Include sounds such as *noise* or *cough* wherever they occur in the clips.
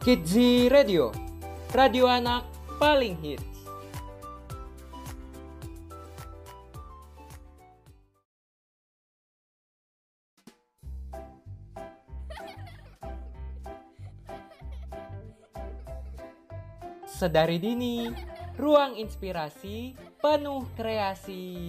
Kidzi Radio, radio anak paling hits. Sedari dini, ruang inspirasi penuh kreasi.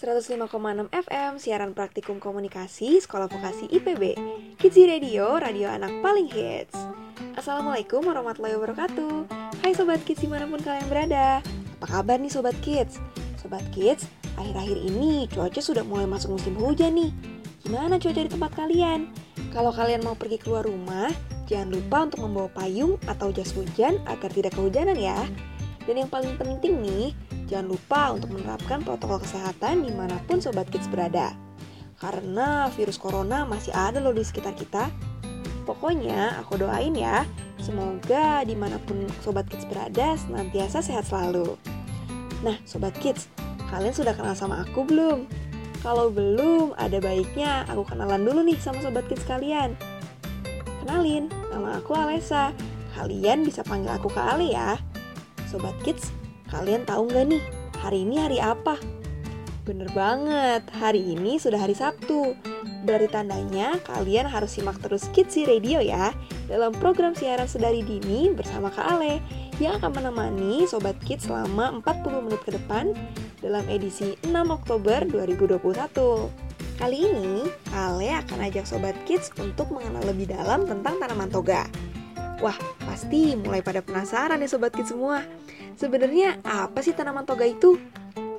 105,6 FM siaran praktikum komunikasi Sekolah Vokasi IPB Kidzi Radio, radio anak paling hits. Assalamualaikum warahmatullahi wabarakatuh. Hai Sobat Kids di mana pun kalian berada. Apa kabar nih Sobat Kids? Sobat Kids, akhir-akhir ini cuaca sudah mulai masuk musim hujan nih. Gimana cuaca di tempat kalian? Kalau kalian mau pergi keluar rumah, jangan lupa untuk membawa payung atau jas hujan agar tidak kehujanan ya. Dan yang paling penting nih, Jangan lupa untuk menerapkan protokol kesehatan di mana pun Sobat Kids berada. Karena virus corona masih ada loh di sekitar kita. Pokoknya aku doain ya, semoga di mana pun Sobat Kids berada senantiasa sehat selalu. Nah Sobat Kids, kalian sudah kenal sama aku belum? Kalau belum, ada baiknya aku kenalan dulu nih sama Sobat Kids kalian. Kenalin, nama aku Alessa. Kalian bisa panggil aku Kak Ale ya. Sobat Kids, Kalian tahu nggak nih, hari ini hari apa? Bener banget, hari ini sudah hari Sabtu. Dari tandanya, kalian harus simak terus Kidsi Radio ya dalam program siaran sedari dini bersama Kak Ale yang akan menemani Sobat Kids selama 40 menit ke depan dalam edisi 6 Oktober 2021. Kali ini, Ale akan ajak Sobat Kids untuk mengenal lebih dalam tentang tanaman toga. Wah, pasti mulai pada penasaran ya Sobat Kids semua. Sebenarnya apa sih tanaman toga itu?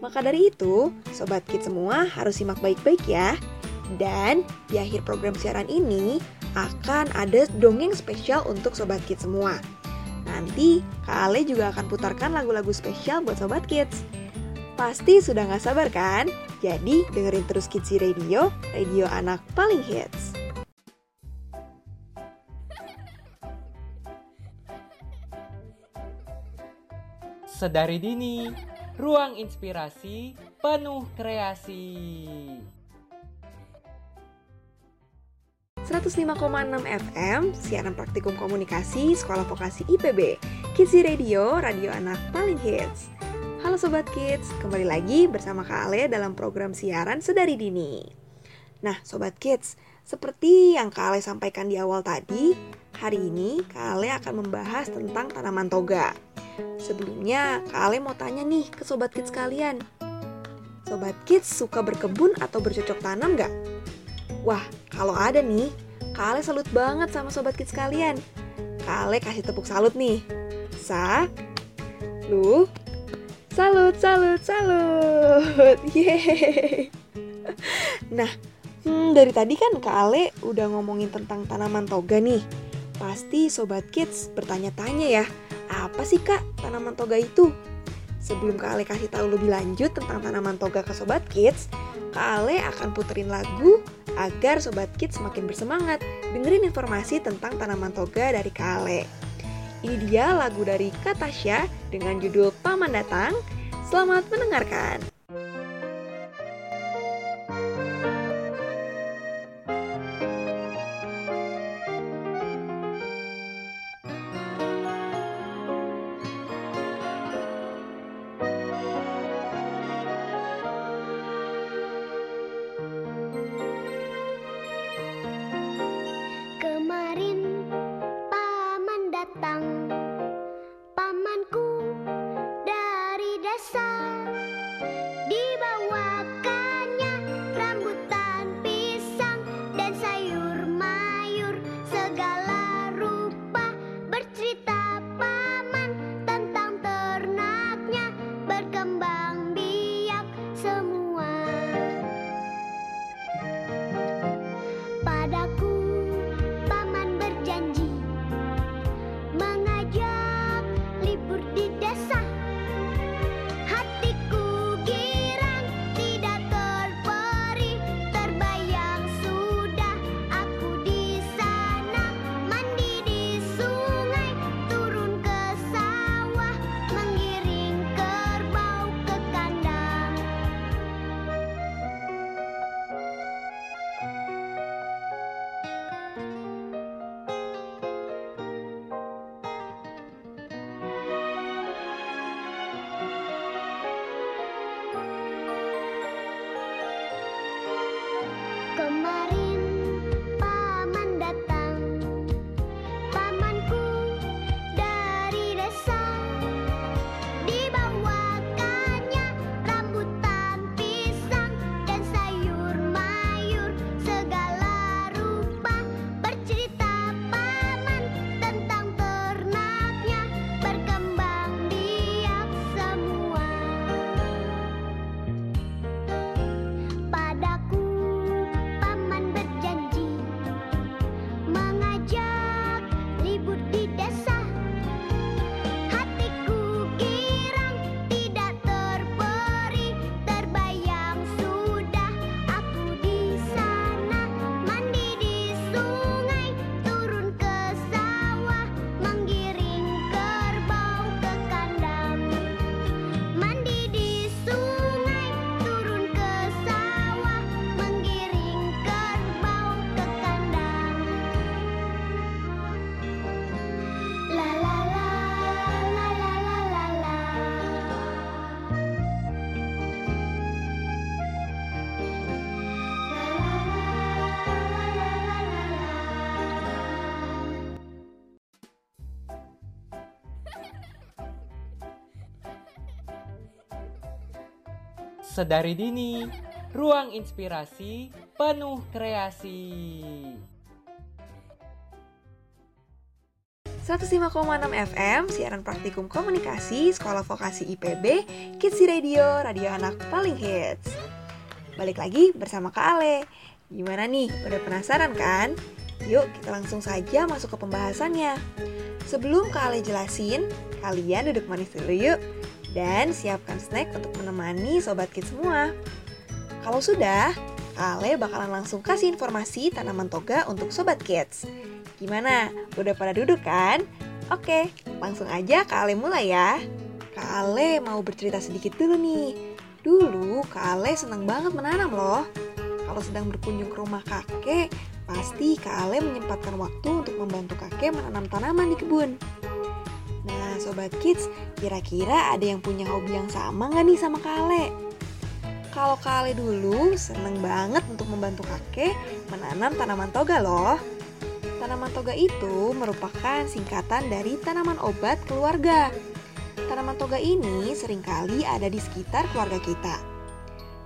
Maka dari itu, Sobat Kids semua harus simak baik-baik ya. Dan di akhir program siaran ini akan ada dongeng spesial untuk Sobat Kids semua. Nanti Kak Ale juga akan putarkan lagu-lagu spesial buat Sobat Kids. Pasti sudah gak sabar kan? Jadi dengerin terus Kids Radio, radio anak paling hits. Sedari dini, ruang inspirasi penuh kreasi. 105,6 FM, siaran praktikum komunikasi Sekolah Vokasi IPB, Kids Radio, radio anak paling hits. Halo Sobat Kids, kembali lagi bersama Kak Ale dalam program siaran Sedari Dini. Nah Sobat Kids, seperti yang Kak Ale sampaikan di awal tadi, hari ini Kak Ale akan membahas tentang tanaman toga. Sebelumnya, Kak Ale mau tanya nih ke Sobat Kids kalian. Sobat Kids suka berkebun atau bercocok tanam gak? Wah, kalau ada nih, Kak Ale salut banget sama Sobat Kids kalian. Kak Ale kasih tepuk salut nih. Sa, lu, salut, salut, salut. *laughs* Yeay. Nah, hmm, dari tadi kan Kak Ale udah ngomongin tentang tanaman toga nih. Pasti Sobat Kids bertanya-tanya ya, apa sih kak tanaman toga itu? Sebelum Kak Ale kasih tahu lebih lanjut tentang tanaman toga ke Sobat Kids, Kak Ale akan puterin lagu agar Sobat Kids semakin bersemangat dengerin informasi tentang tanaman toga dari Kak Ale. Ini dia lagu dari Katasha dengan judul Paman Datang. Selamat mendengarkan. Sedari dini. Ruang inspirasi penuh kreasi. 105,6 FM, siaran praktikum komunikasi, Sekolah Vokasi IPB, Kids Radio, radio anak paling hits. Balik lagi bersama Kak Ale. Gimana nih, udah penasaran kan? Yuk kita langsung saja masuk ke pembahasannya. Sebelum Kak Ale jelasin, kalian duduk manis dulu yuk. Dan siapkan snack untuk menemani Sobat Kids semua. Kalau sudah, Ale bakalan langsung kasih informasi tanaman toga untuk Sobat Kids. Gimana? Udah pada duduk kan? Oke, langsung aja Kak mulai ya. Kak mau bercerita sedikit dulu nih. Dulu Kak Ale senang banget menanam loh. Kalau sedang berkunjung ke rumah kakek, pasti Kak menyempatkan waktu untuk membantu kakek menanam tanaman di kebun. Nah, Sobat Kids, kira-kira ada yang punya hobi yang sama nggak nih sama Kak Ale? Kalau Kale dulu seneng banget untuk membantu kakek menanam tanaman toga loh. Tanaman toga itu merupakan singkatan dari tanaman obat keluarga. Tanaman toga ini sering kali ada di sekitar keluarga kita.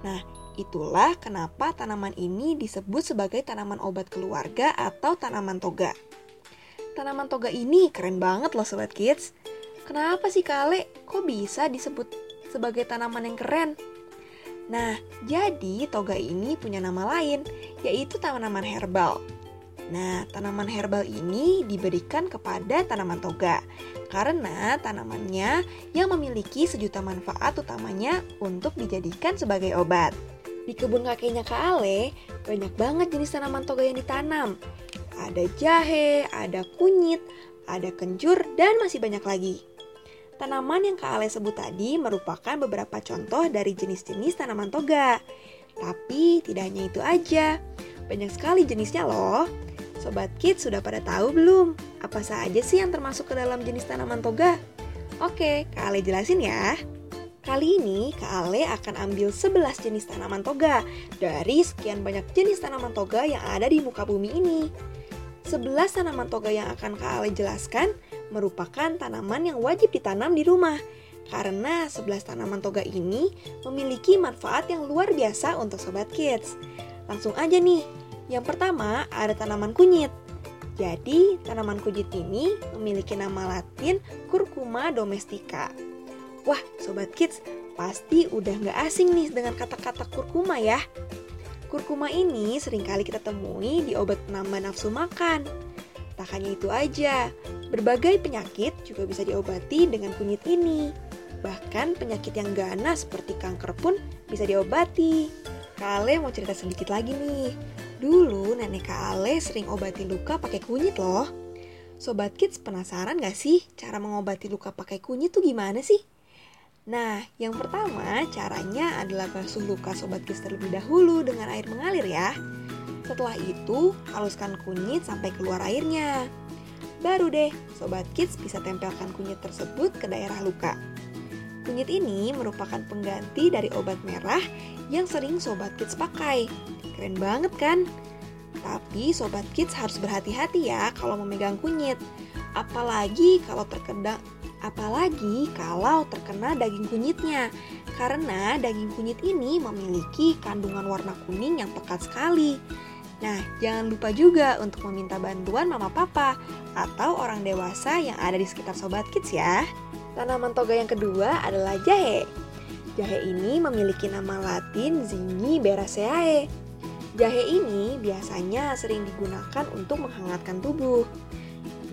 Nah, itulah kenapa tanaman ini disebut sebagai tanaman obat keluarga atau tanaman toga. Tanaman toga ini keren banget loh Sobat Kids. Kenapa sih Kale kok bisa disebut sebagai tanaman yang keren? Nah, jadi toga ini punya nama lain, yaitu tanaman herbal. Nah, tanaman herbal ini diberikan kepada tanaman toga karena tanamannya yang memiliki sejuta manfaat utamanya untuk dijadikan sebagai obat. Di kebun kakeknya Kak Ale, banyak banget jenis tanaman toga yang ditanam. Ada jahe, ada kunyit, ada kencur, dan masih banyak lagi. Tanaman yang Kak Ale sebut tadi merupakan beberapa contoh dari jenis-jenis tanaman toga. Tapi tidak hanya itu aja, banyak sekali jenisnya loh. Sobat Kids sudah pada tahu belum? Apa saja sih yang termasuk ke dalam jenis tanaman toga? Oke, Kak Ale jelasin ya. Kali ini Kak Ale akan ambil 11 jenis tanaman toga dari sekian banyak jenis tanaman toga yang ada di muka bumi ini. 11 tanaman toga yang akan Kak Ale jelaskan merupakan tanaman yang wajib ditanam di rumah karena 11 tanaman toga ini memiliki manfaat yang luar biasa untuk sobat kids. Langsung aja nih. Yang pertama ada tanaman kunyit. Jadi, tanaman kunyit ini memiliki nama latin Curcuma domestica. Wah, sobat kids, pasti udah nggak asing nih dengan kata-kata kurkuma ya. Kurkuma ini sering kali kita temui di obat penambah nafsu makan. Tak hanya itu aja, berbagai penyakit juga bisa diobati dengan kunyit ini. Bahkan penyakit yang ganas seperti kanker pun bisa diobati. Kale mau cerita sedikit lagi nih. Dulu nenek Kale sering obati luka pakai kunyit loh. Sobat Kids penasaran gak sih cara mengobati luka pakai kunyit tuh gimana sih? Nah, yang pertama caranya adalah basuh luka Sobat Kids terlebih dahulu dengan air mengalir ya. Setelah itu, haluskan kunyit sampai keluar airnya. Baru deh, Sobat Kids bisa tempelkan kunyit tersebut ke daerah luka. Kunyit ini merupakan pengganti dari obat merah yang sering Sobat Kids pakai. Keren banget kan? Tapi Sobat Kids harus berhati-hati ya kalau memegang kunyit. Apalagi kalau terkena apalagi kalau terkena daging kunyitnya. Karena daging kunyit ini memiliki kandungan warna kuning yang pekat sekali. Nah, jangan lupa juga untuk meminta bantuan mama papa atau orang dewasa yang ada di sekitar sobat kids ya. Tanaman toga yang kedua adalah jahe. Jahe ini memiliki nama latin Zingiberraceae. Jahe ini biasanya sering digunakan untuk menghangatkan tubuh.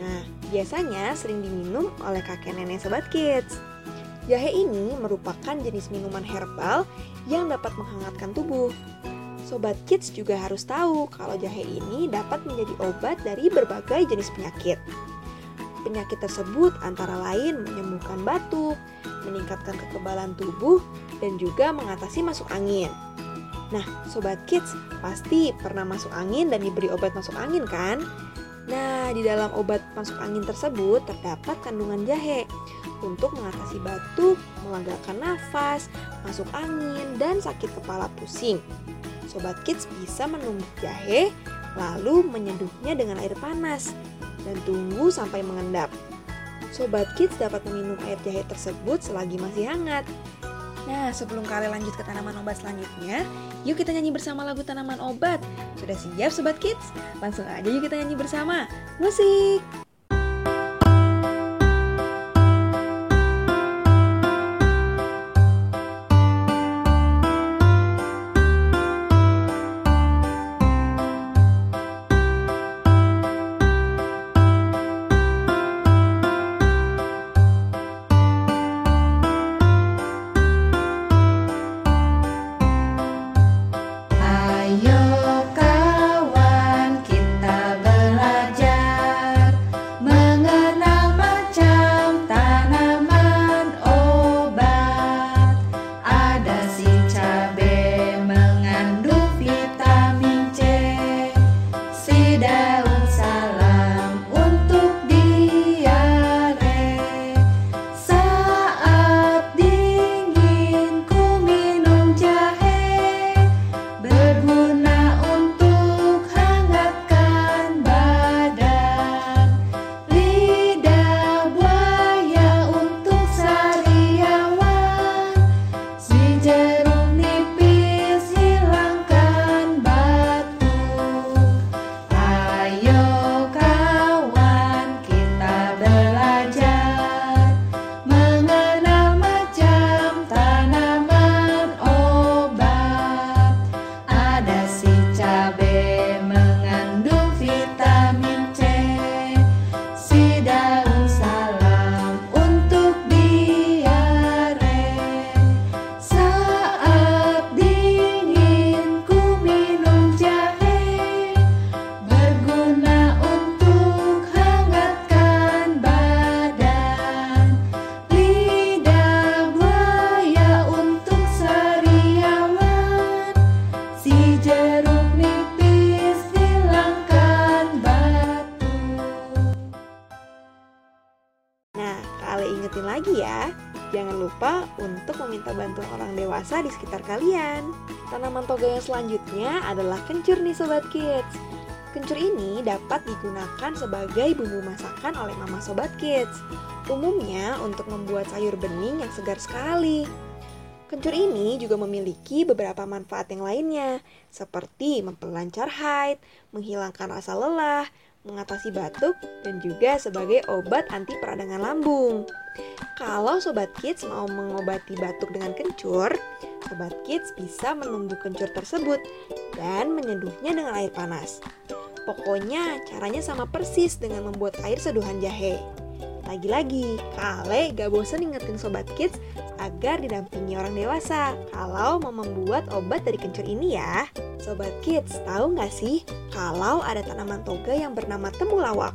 Nah, biasanya sering diminum oleh kakek nenek sobat kids. Jahe ini merupakan jenis minuman herbal yang dapat menghangatkan tubuh. Sobat Kids juga harus tahu kalau jahe ini dapat menjadi obat dari berbagai jenis penyakit. Penyakit tersebut antara lain menyembuhkan batuk, meningkatkan kekebalan tubuh, dan juga mengatasi masuk angin. Nah, Sobat Kids pasti pernah masuk angin dan diberi obat masuk angin kan? Nah, di dalam obat masuk angin tersebut terdapat kandungan jahe untuk mengatasi batuk, melanggakan nafas, masuk angin, dan sakit kepala pusing. Sobat Kids bisa menumbuk jahe, lalu menyeduhnya dengan air panas, dan tunggu sampai mengendap. Sobat Kids dapat meminum air jahe tersebut selagi masih hangat. Nah, sebelum kalian lanjut ke tanaman obat selanjutnya, yuk kita nyanyi bersama lagu tanaman obat. Sudah siap Sobat Kids? Langsung aja yuk kita nyanyi bersama. Musik! Selanjutnya adalah kencur nih Sobat Kids. Kencur ini dapat digunakan sebagai bumbu masakan oleh mama Sobat Kids. Umumnya untuk membuat sayur bening yang segar sekali. Kencur ini juga memiliki beberapa manfaat yang lainnya, seperti memperlancar haid, menghilangkan rasa lelah, mengatasi batuk, dan juga sebagai obat anti peradangan lambung. Kalau Sobat Kids mau mengobati batuk dengan kencur, Sobat Kids bisa menumbuk kencur tersebut dan menyeduhnya dengan air panas. Pokoknya caranya sama persis dengan membuat air seduhan jahe. Lagi-lagi, Kale gak bosen ingetin Sobat Kids agar didampingi orang dewasa kalau mau membuat obat dari kencur ini ya. Sobat Kids, tahu nggak sih kalau ada tanaman toga yang bernama temulawak?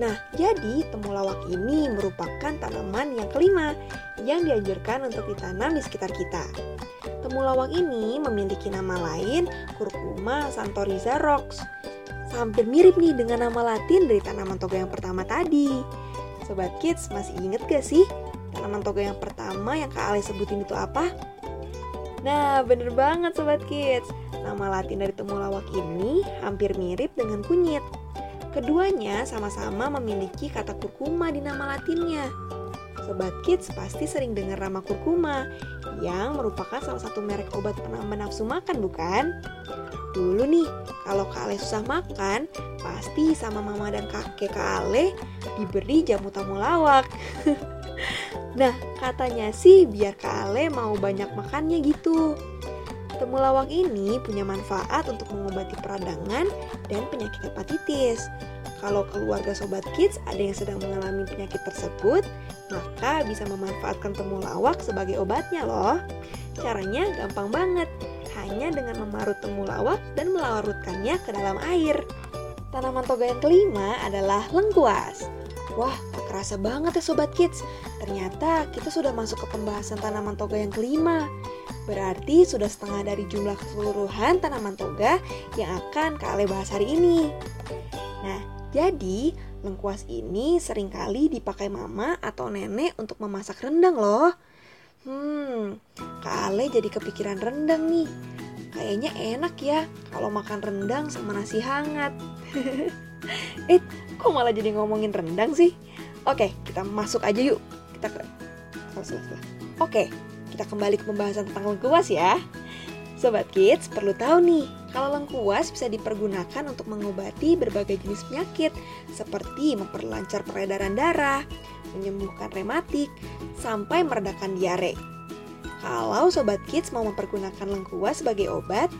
Nah, jadi temulawak ini merupakan tanaman yang kelima yang dianjurkan untuk ditanam di sekitar kita. Temulawak ini memiliki nama lain Curcuma santoriza rox. Hampir mirip nih dengan nama latin dari tanaman toga yang pertama tadi. Sobat Kids, masih inget gak sih tanaman toga yang pertama yang Kak Ale sebutin itu apa? Nah, bener banget Sobat Kids. Nama latin dari temulawak ini hampir mirip dengan kunyit. Keduanya sama-sama memiliki kata kurkuma di nama latinnya. Sobat Kids pasti sering dengar nama kurkuma yang merupakan salah satu merek obat penambah nafsu makan bukan? Dulu nih, kalau Kak Ale susah makan, pasti sama mama dan kakek Kak Ale diberi jamu temulawak. *laughs* nah, katanya sih biar Kak Ale mau banyak makannya gitu. Temulawak ini punya manfaat untuk mengobati peradangan dan penyakit hepatitis. Kalau keluarga Sobat Kids ada yang sedang mengalami penyakit tersebut, maka bisa memanfaatkan temulawak sebagai obatnya loh. Caranya gampang banget, hanya dengan memarut temulawak dan melarutkannya ke dalam air. Tanaman toga yang kelima adalah lengkuas. Wah, tak kerasa banget ya Sobat Kids. Ternyata kita sudah masuk ke pembahasan tanaman toga yang kelima. Berarti sudah setengah dari jumlah keseluruhan tanaman toga yang akan Kak Ale bahas hari ini. Nah, jadi lengkuas ini sering kali dipakai mama atau nenek untuk memasak rendang loh. Hmm, Kak Ale jadi kepikiran rendang nih. Kayaknya enak ya kalau makan rendang sama nasi hangat. *laughs* eh, kok malah jadi ngomongin rendang sih? Oke, kita masuk aja yuk. Kita ke... Oke, kita kembali ke pembahasan tentang lengkuas ya. Sobat Kids, perlu tahu nih, kalau lengkuas bisa dipergunakan untuk mengobati berbagai jenis penyakit seperti memperlancar peredaran darah, menyembuhkan rematik, sampai meredakan diare. Kalau Sobat Kids mau mempergunakan lengkuas sebagai obat,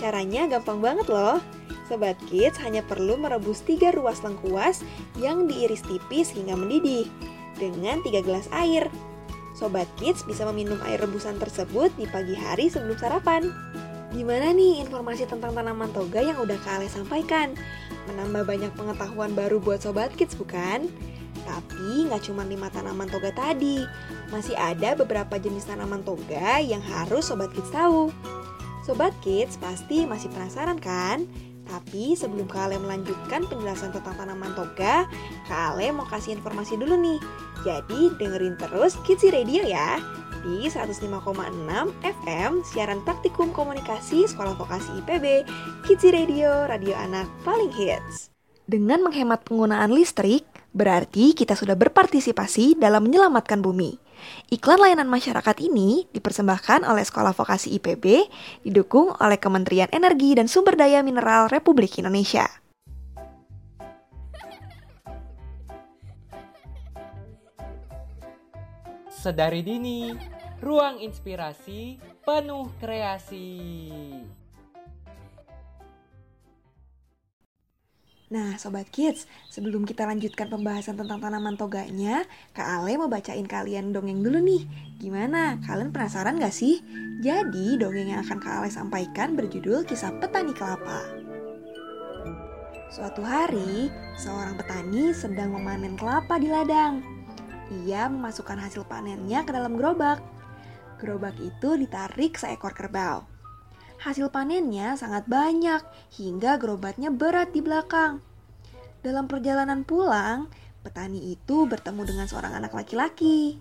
caranya gampang banget loh. Sobat Kids hanya perlu merebus 3 ruas lengkuas yang diiris tipis hingga mendidih dengan 3 gelas air. Sobat Kids bisa meminum air rebusan tersebut di pagi hari sebelum sarapan. Gimana nih informasi tentang tanaman toga yang udah Kak Ale sampaikan? Menambah banyak pengetahuan baru buat Sobat Kids bukan? Tapi nggak cuma lima tanaman toga tadi, masih ada beberapa jenis tanaman toga yang harus Sobat Kids tahu. Sobat Kids pasti masih penasaran kan? Tapi sebelum Kak Ale melanjutkan penjelasan tentang tanaman toga, Kak Ale mau kasih informasi dulu nih. Jadi dengerin terus Kids Radio ya di 105,6 FM siaran praktikum komunikasi Sekolah Vokasi IPB Kids Radio Radio Anak paling hits. Dengan menghemat penggunaan listrik, berarti kita sudah berpartisipasi dalam menyelamatkan bumi. Iklan layanan masyarakat ini dipersembahkan oleh Sekolah Vokasi IPB, didukung oleh Kementerian Energi dan Sumber Daya Mineral Republik Indonesia. Sedari dini, ruang inspirasi penuh kreasi. Nah, Sobat Kids, sebelum kita lanjutkan pembahasan tentang tanaman toganya, Kak Ale mau bacain kalian dongeng dulu nih. Gimana? Kalian penasaran gak sih? Jadi, dongeng yang akan Kak Ale sampaikan berjudul Kisah Petani Kelapa. Suatu hari, seorang petani sedang memanen kelapa di ladang. Ia memasukkan hasil panennya ke dalam gerobak. Gerobak itu ditarik seekor kerbau. Hasil panennya sangat banyak hingga gerobaknya berat di belakang. Dalam perjalanan pulang, petani itu bertemu dengan seorang anak laki-laki.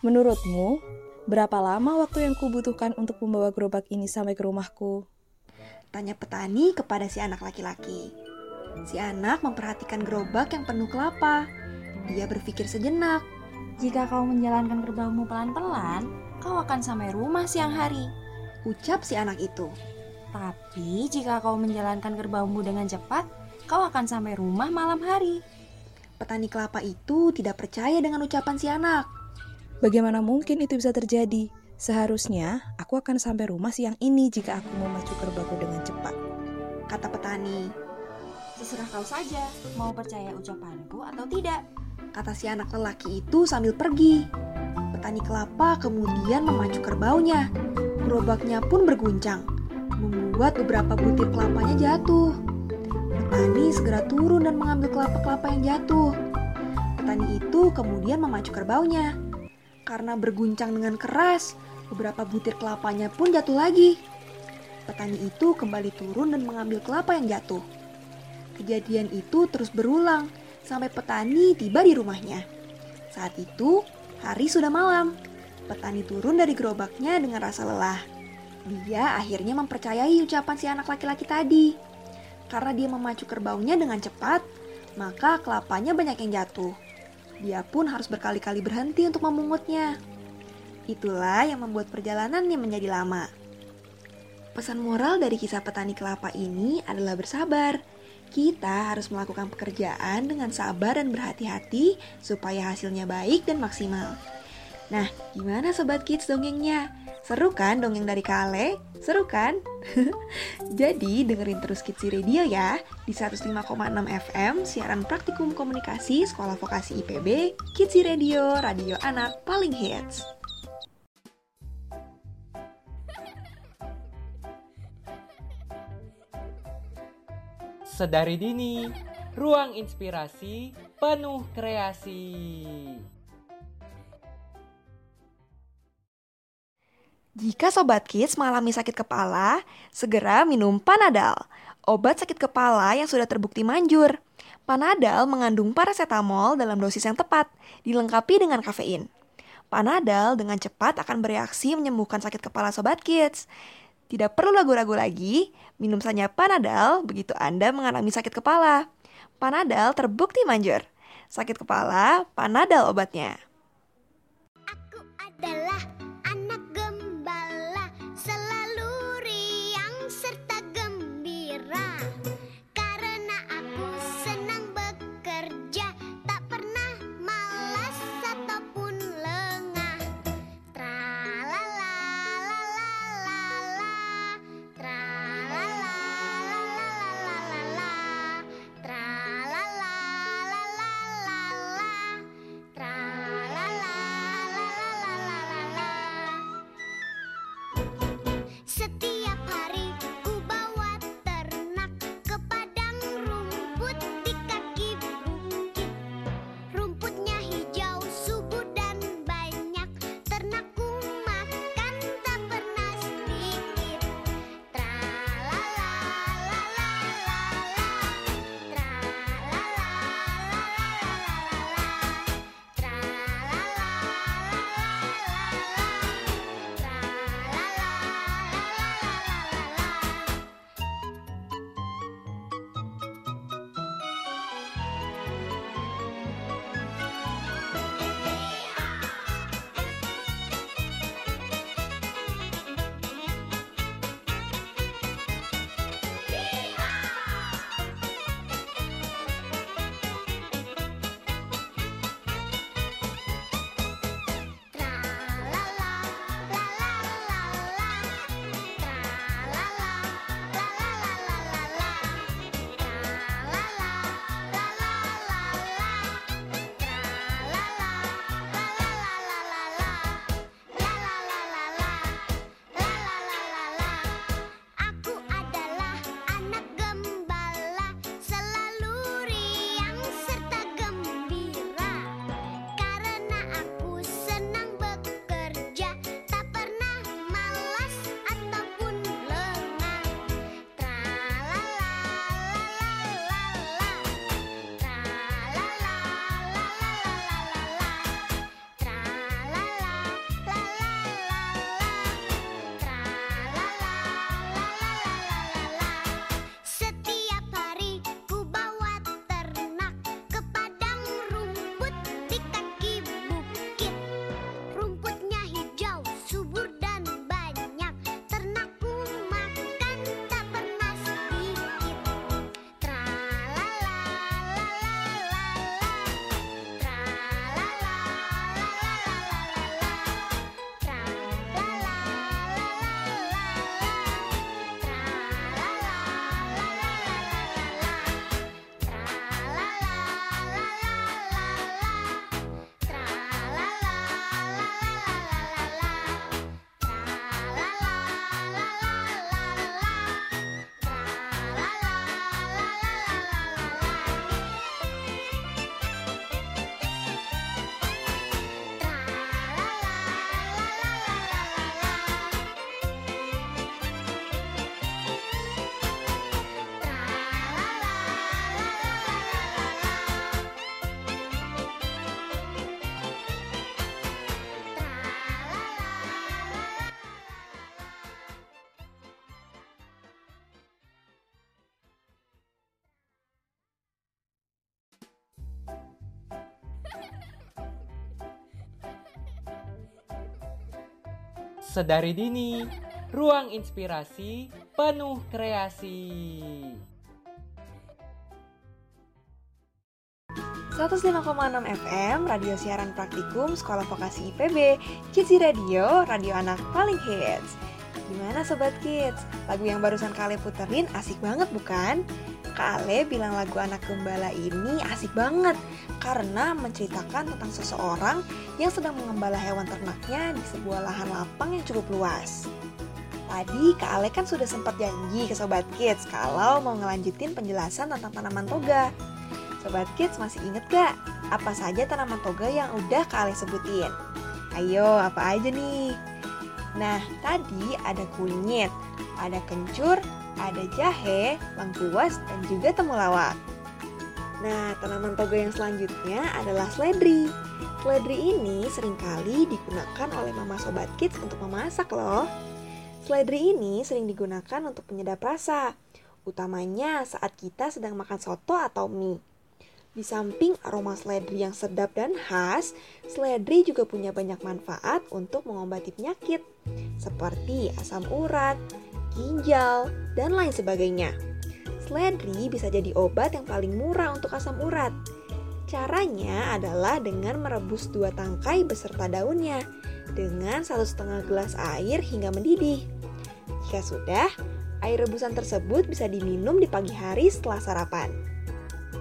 Menurutmu, berapa lama waktu yang kubutuhkan untuk membawa gerobak ini sampai ke rumahku? Tanya petani kepada si anak laki-laki. Si anak memperhatikan gerobak yang penuh kelapa. Dia berpikir sejenak. Jika kau menjalankan kerbaumu pelan-pelan, kau akan sampai rumah siang hari. Ucap si anak itu. Tapi jika kau menjalankan kerbaumu dengan cepat, kau akan sampai rumah malam hari. Petani kelapa itu tidak percaya dengan ucapan si anak. Bagaimana mungkin itu bisa terjadi? Seharusnya aku akan sampai rumah siang ini jika aku memacu kerbauku dengan cepat. Kata petani. Terserah kau saja, mau percaya ucapanku atau tidak. Kata si anak lelaki itu sambil pergi. Petani kelapa kemudian memacu kerbaunya. Gerobaknya pun berguncang, membuat beberapa butir kelapanya jatuh. Petani segera turun dan mengambil kelapa-kelapa yang jatuh. Petani itu kemudian memacu kerbaunya. Karena berguncang dengan keras, beberapa butir kelapanya pun jatuh lagi. Petani itu kembali turun dan mengambil kelapa yang jatuh. Kejadian itu terus berulang sampai petani tiba di rumahnya. Saat itu, hari sudah malam. Petani turun dari gerobaknya dengan rasa lelah. Dia akhirnya mempercayai ucapan si anak laki-laki tadi. Karena dia memacu kerbaunya dengan cepat, maka kelapanya banyak yang jatuh. Dia pun harus berkali-kali berhenti untuk memungutnya. Itulah yang membuat perjalanannya menjadi lama. Pesan moral dari kisah petani kelapa ini adalah bersabar. Kita harus melakukan pekerjaan dengan sabar dan berhati-hati supaya hasilnya baik dan maksimal. Nah, gimana sobat kids dongengnya? Seru kan dongeng dari Kale? Seru kan? *laughs* Jadi dengerin terus Kids Radio ya di 105,6 FM siaran praktikum komunikasi Sekolah Vokasi IPB Kids Radio, radio anak paling hits. Sedari dini, ruang inspirasi penuh kreasi. Jika Sobat Kids mengalami sakit kepala, segera minum Panadol, obat sakit kepala yang sudah terbukti manjur. Panadol mengandung paracetamol dalam dosis yang tepat, dilengkapi dengan kafein. Panadol dengan cepat akan bereaksi menyembuhkan sakit kepala Sobat Kids. Tidak perlu ragu-ragu lagi, minum saja Panadol begitu Anda mengalami sakit kepala. Panadol terbukti manjur. Sakit kepala, Panadol obatnya. Aku adalah Sedari dini, ruang inspirasi penuh kreasi. 105,6 FM, radio siaran praktikum Sekolah Vokasi IPB, Kids Radio, radio anak paling hits. Gimana Sobat Kids? Lagu yang barusan Kale puterin asik banget bukan? Kale bilang lagu anak gembala ini asik banget karena menceritakan tentang seseorang yang sedang mengembala hewan ternaknya di sebuah lahan lapang yang cukup luas. Tadi Kak Ale kan sudah sempat janji ke Sobat Kids kalau mau ngelanjutin penjelasan tentang tanaman toga. Sobat Kids masih inget gak? Apa saja tanaman toga yang udah Kak Ale sebutin? Ayo, apa aja nih? Nah, tadi ada kunyit, ada kencur, ada jahe, lengkuas, dan juga temulawak. Nah, tanaman toga yang selanjutnya adalah seledri. Seledri ini sering kali digunakan oleh mama sobat kids untuk memasak loh. Seledri ini sering digunakan untuk penyedap rasa, utamanya saat kita sedang makan soto atau mie. Di samping aroma seledri yang sedap dan khas, seledri juga punya banyak manfaat untuk mengobati penyakit, seperti asam urat, ginjal, dan lain sebagainya. Seledri bisa jadi obat yang paling murah untuk asam urat. Caranya adalah dengan merebus dua tangkai beserta daunnya dengan satu setengah gelas air hingga mendidih. Jika sudah, air rebusan tersebut bisa diminum di pagi hari setelah sarapan.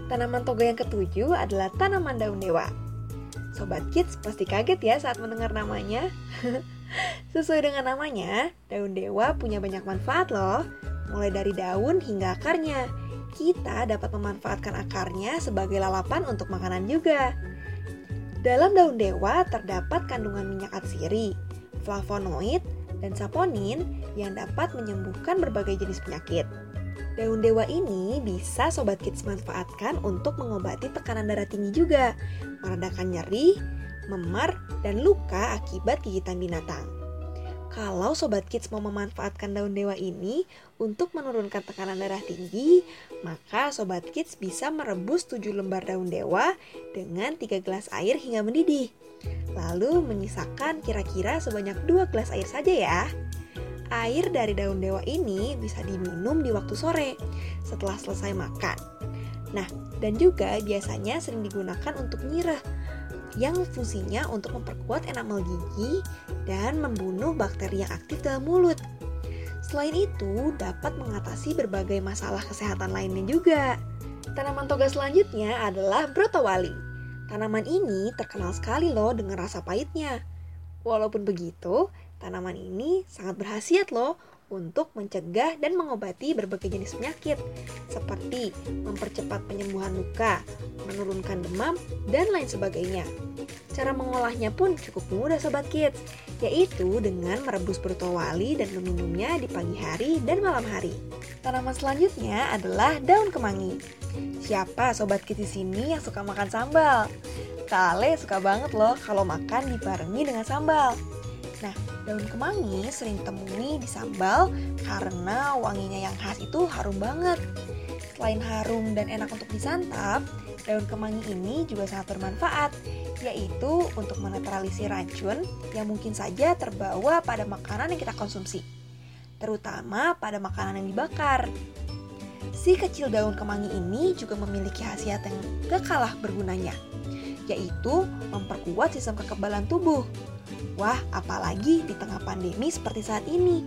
Tanaman toga yang ketujuh adalah tanaman daun dewa. Sobat Kids pasti kaget ya saat mendengar namanya. *laughs* Sesuai dengan namanya, daun dewa punya banyak manfaat loh. Mulai dari daun hingga akarnya. Kita dapat memanfaatkan akarnya sebagai lalapan untuk makanan juga. Dalam daun dewa terdapat kandungan minyak atsiri, flavonoid, dan saponin yang dapat menyembuhkan berbagai jenis penyakit. Daun dewa ini bisa Sobat Kids manfaatkan untuk mengobati tekanan darah tinggi juga, meredakan nyeri, memar, dan luka akibat gigitan binatang. Kalau Sobat Kids mau memanfaatkan daun dewa ini untuk menurunkan tekanan darah tinggi, maka Sobat Kids bisa merebus 7 lembar daun dewa dengan 3 gelas air hingga mendidih. Lalu menyisakan kira-kira sebanyak 2 gelas air saja ya. Air dari daun dewa ini bisa diminum di waktu sore setelah selesai makan. Nah, dan juga biasanya sering digunakan untuk nyirah yang fungsinya untuk memperkuat enamel gigi dan membunuh bakteri yang aktif dalam mulut. Selain itu, dapat mengatasi berbagai masalah kesehatan lainnya juga. Tanaman toga selanjutnya adalah brotowali. Tanaman ini terkenal sekali loh dengan rasa pahitnya. Walaupun begitu, tanaman ini sangat berhasiat loh untuk mencegah dan mengobati berbagai jenis penyakit seperti mempercepat penyembuhan luka, menurunkan demam, dan lain sebagainya. Cara mengolahnya pun cukup mudah Sobat Kids, yaitu dengan merebus brotowali dan meminumnya di pagi hari dan malam hari. Tanaman selanjutnya adalah daun kemangi. Siapa Sobat Kids di sini yang suka makan sambal? Kak Ale suka banget loh kalau makan dibarengi dengan sambal. Nah, daun kemangi sering temui di sambal karena wanginya yang khas itu harum banget. Selain harum dan enak untuk disantap, daun kemangi ini juga sangat bermanfaat, yaitu untuk menetralisir racun yang mungkin saja terbawa pada makanan yang kita konsumsi, terutama pada makanan yang dibakar. Si kecil daun kemangi ini juga memiliki khasiat yang gak kalah bergunanya, yaitu memperkuat sistem kekebalan tubuh. Wah, apalagi di tengah pandemi seperti saat ini.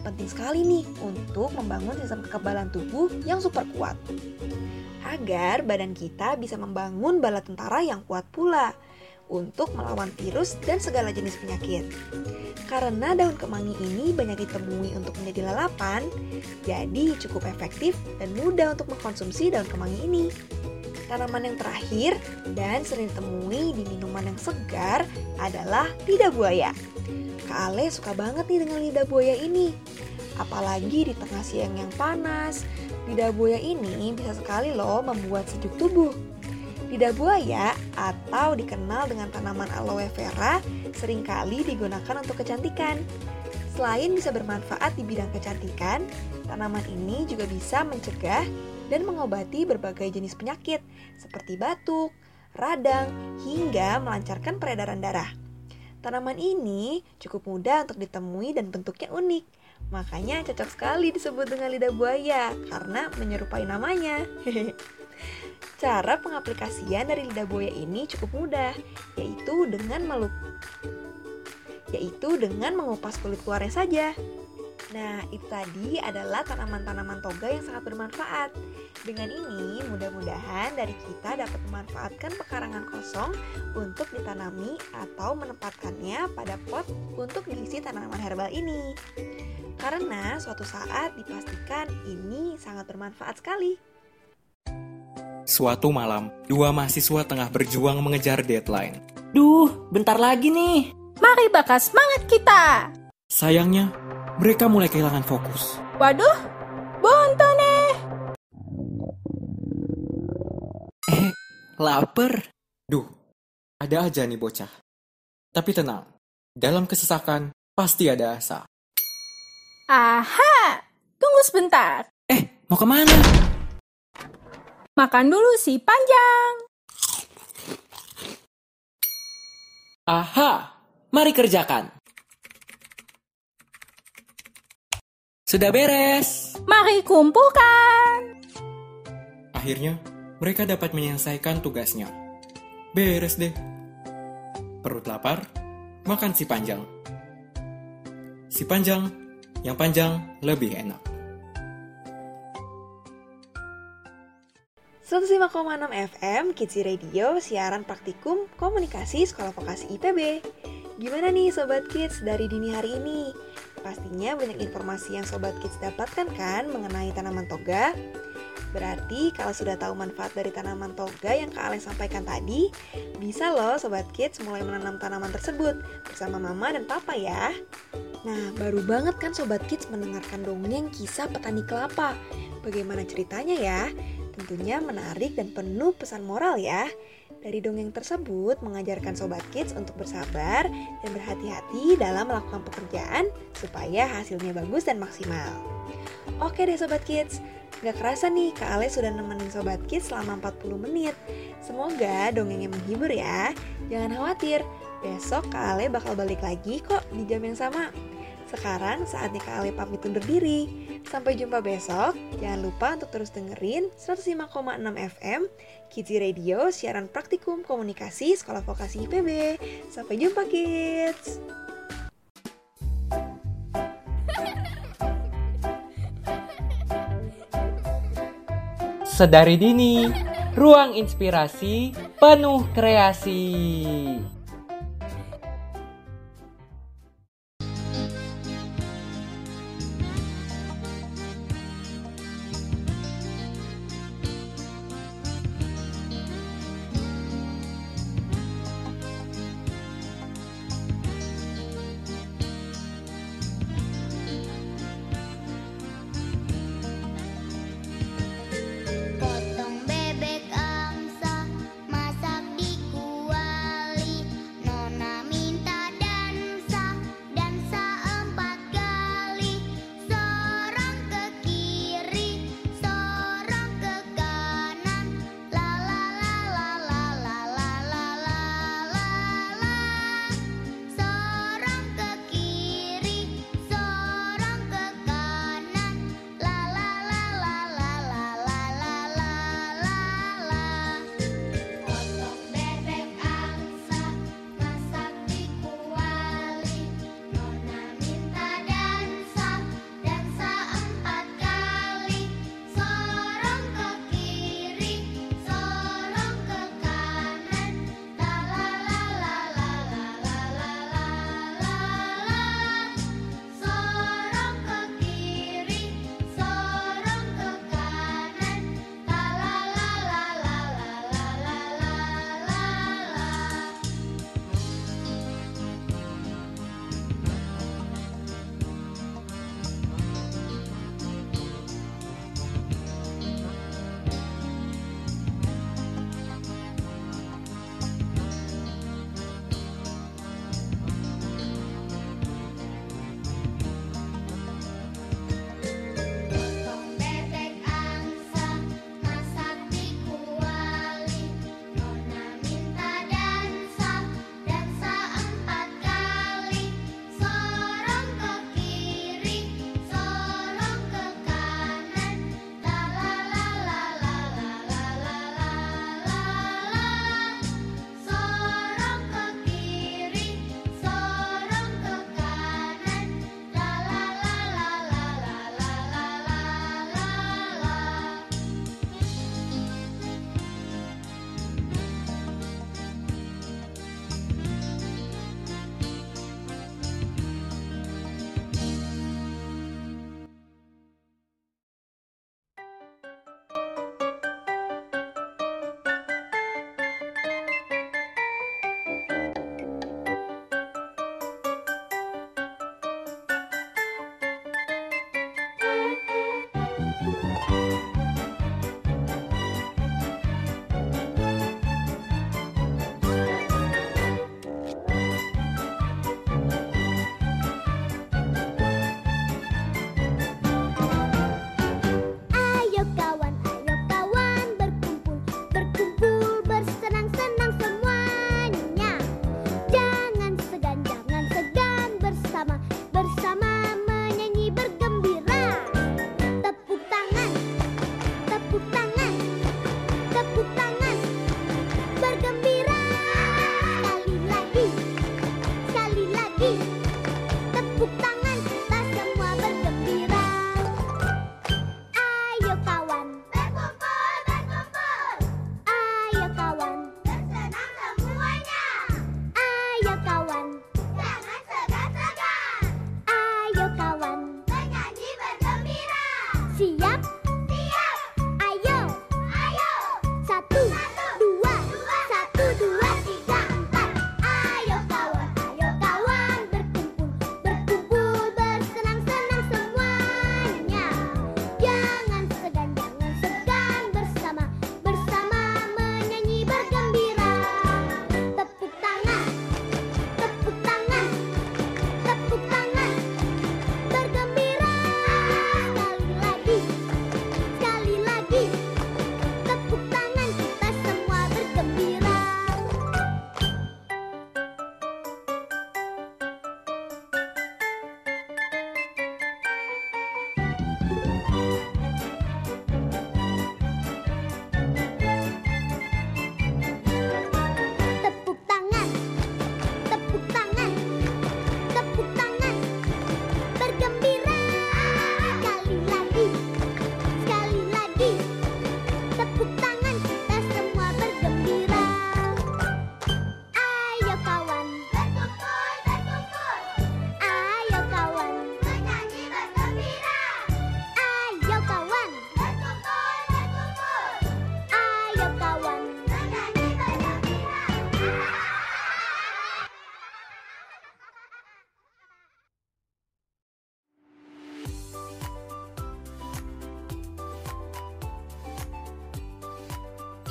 Penting sekali nih untuk membangun sistem kekebalan tubuh yang super kuat. Agar badan kita bisa membangun bala tentara yang kuat pula untuk melawan virus dan segala jenis penyakit. Karena daun kemangi ini banyak ditemui untuk menjadi lalapan, jadi cukup efektif dan mudah untuk mengkonsumsi daun kemangi ini. Tanaman yang terakhir dan sering ditemui di minuman yang segar adalah lidah buaya. Kak Ale suka banget nih dengan lidah buaya ini. Apalagi di tengah siang yang panas, lidah buaya ini bisa sekali loh membuat sejuk tubuh. Lidah buaya atau dikenal dengan tanaman aloe vera sering kali digunakan untuk kecantikan. Selain bisa bermanfaat di bidang kecantikan, tanaman ini juga bisa mencegah dan mengobati berbagai jenis penyakit seperti batuk, radang, hingga melancarkan peredaran darah. Tanaman ini cukup mudah untuk ditemui dan bentuknya unik. Makanya cocok sekali disebut dengan lidah buaya karena menyerupai namanya. *laughs* Cara pengaplikasian dari lidah buaya ini cukup mudah, yaitu dengan meluk yaitu dengan mengupas kulit luarnya saja. Nah, itu tadi adalah tanaman-tanaman toga yang sangat bermanfaat. Dengan ini, mudah-mudahan dari kita dapat memanfaatkan pekarangan kosong untuk ditanami atau menempatkannya pada pot untuk diisi tanaman herbal ini. Karena suatu saat dipastikan ini sangat bermanfaat sekali. Suatu malam, dua mahasiswa tengah berjuang mengejar deadline. Duh, bentar lagi nih. Mari bakal semangat kita. Sayangnya, mereka mulai kehilangan fokus. Waduh, bonto nih. Eh, lapar. Duh, ada aja nih bocah. Tapi tenang, dalam kesesakan pasti ada asa. Aha, tunggu sebentar. Eh, mau ke mana? Makan dulu si panjang. Aha, mari kerjakan. Sudah beres. Mari kumpulkan. Akhirnya, mereka dapat menyelesaikan tugasnya. Beres deh. Perut lapar, makan si panjang. Si panjang, yang panjang lebih enak. 105,6 FM Kids Radio siaran praktikum komunikasi Sekolah Vokasi IPB. Gimana nih Sobat Kids dari dini hari ini? Pastinya banyak informasi yang Sobat Kids dapatkan kan mengenai tanaman toga? Berarti kalau sudah tahu manfaat dari tanaman toga yang Kak Ale sampaikan tadi, bisa loh Sobat Kids mulai menanam tanaman tersebut bersama Mama dan Papa ya. Nah, baru banget kan Sobat Kids mendengarkan dongeng kisah petani kelapa. Bagaimana ceritanya ya? Tentunya menarik dan penuh pesan moral ya. Dari dongeng tersebut mengajarkan Sobat Kids untuk bersabar dan berhati-hati dalam melakukan pekerjaan supaya hasilnya bagus dan maksimal. Oke deh Sobat Kids, Gak kerasa nih Kak Ale sudah nemenin Sobat Kids selama 40 menit. Semoga dongengnya menghibur ya. Jangan khawatir, besok Kak Ale bakal balik lagi kok di jam yang sama. Sekarang saatnya Kak Ale pamit undur diri. Sampai jumpa besok. Jangan lupa untuk terus dengerin 105,6 FM Kids Radio, siaran praktikum komunikasi Sekolah Vokasi IPB. Sampai jumpa Kids. Sedari dini, ruang inspirasi penuh kreasi.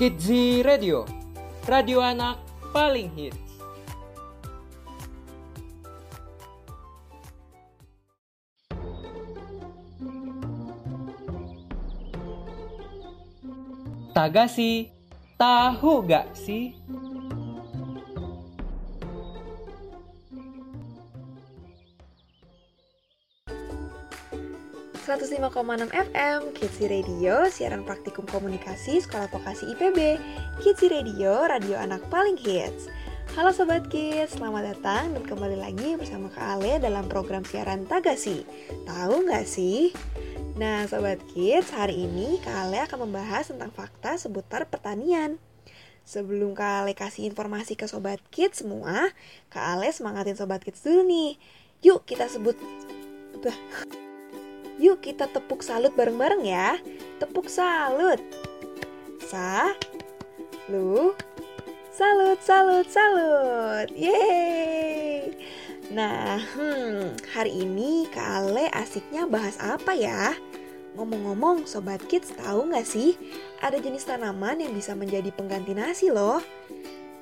Kidzi Radio, radio anak paling hits. Tagasi, tahu gak sih? 105,6 FM Kidsi Radio, siaran praktikum komunikasi Sekolah Vokasi IPB. Kidsi Radio, radio anak paling hits. Halo Sobat Kids, selamat datang dan kembali lagi bersama Kak Ale dalam program siaran Tagasi. Tahu nggak sih? Nah Sobat Kids, hari ini Kak Ale akan membahas tentang fakta seputar pertanian. Sebelum Kak Ale kasih informasi ke Sobat Kids semua, Kak Ale semangatin Sobat Kids dulu nih. Yuk kita sebut... Bah. Yuk kita tepuk salut bareng-bareng ya. Tepuk salut. Sa, lu, salut, salut, salut. Yeay. Nah, hmm, hari ini Kak Ale asiknya bahas apa ya? Ngomong-ngomong, Sobat Kids tahu nggak sih ada jenis tanaman yang bisa menjadi pengganti nasi loh?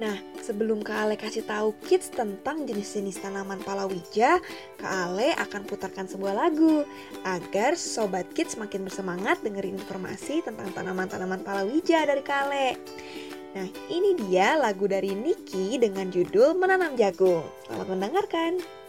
Nah, sebelum Kak Ale kasih tahu kids tentang jenis-jenis tanaman palawija, Kak Ale akan putarkan sebuah lagu agar sobat kids makin bersemangat dengerin informasi tentang tanaman-tanaman palawija dari Kak Ale. Nah, ini dia lagu dari Niki dengan judul Menanam Jagung. Selamat mendengarkan.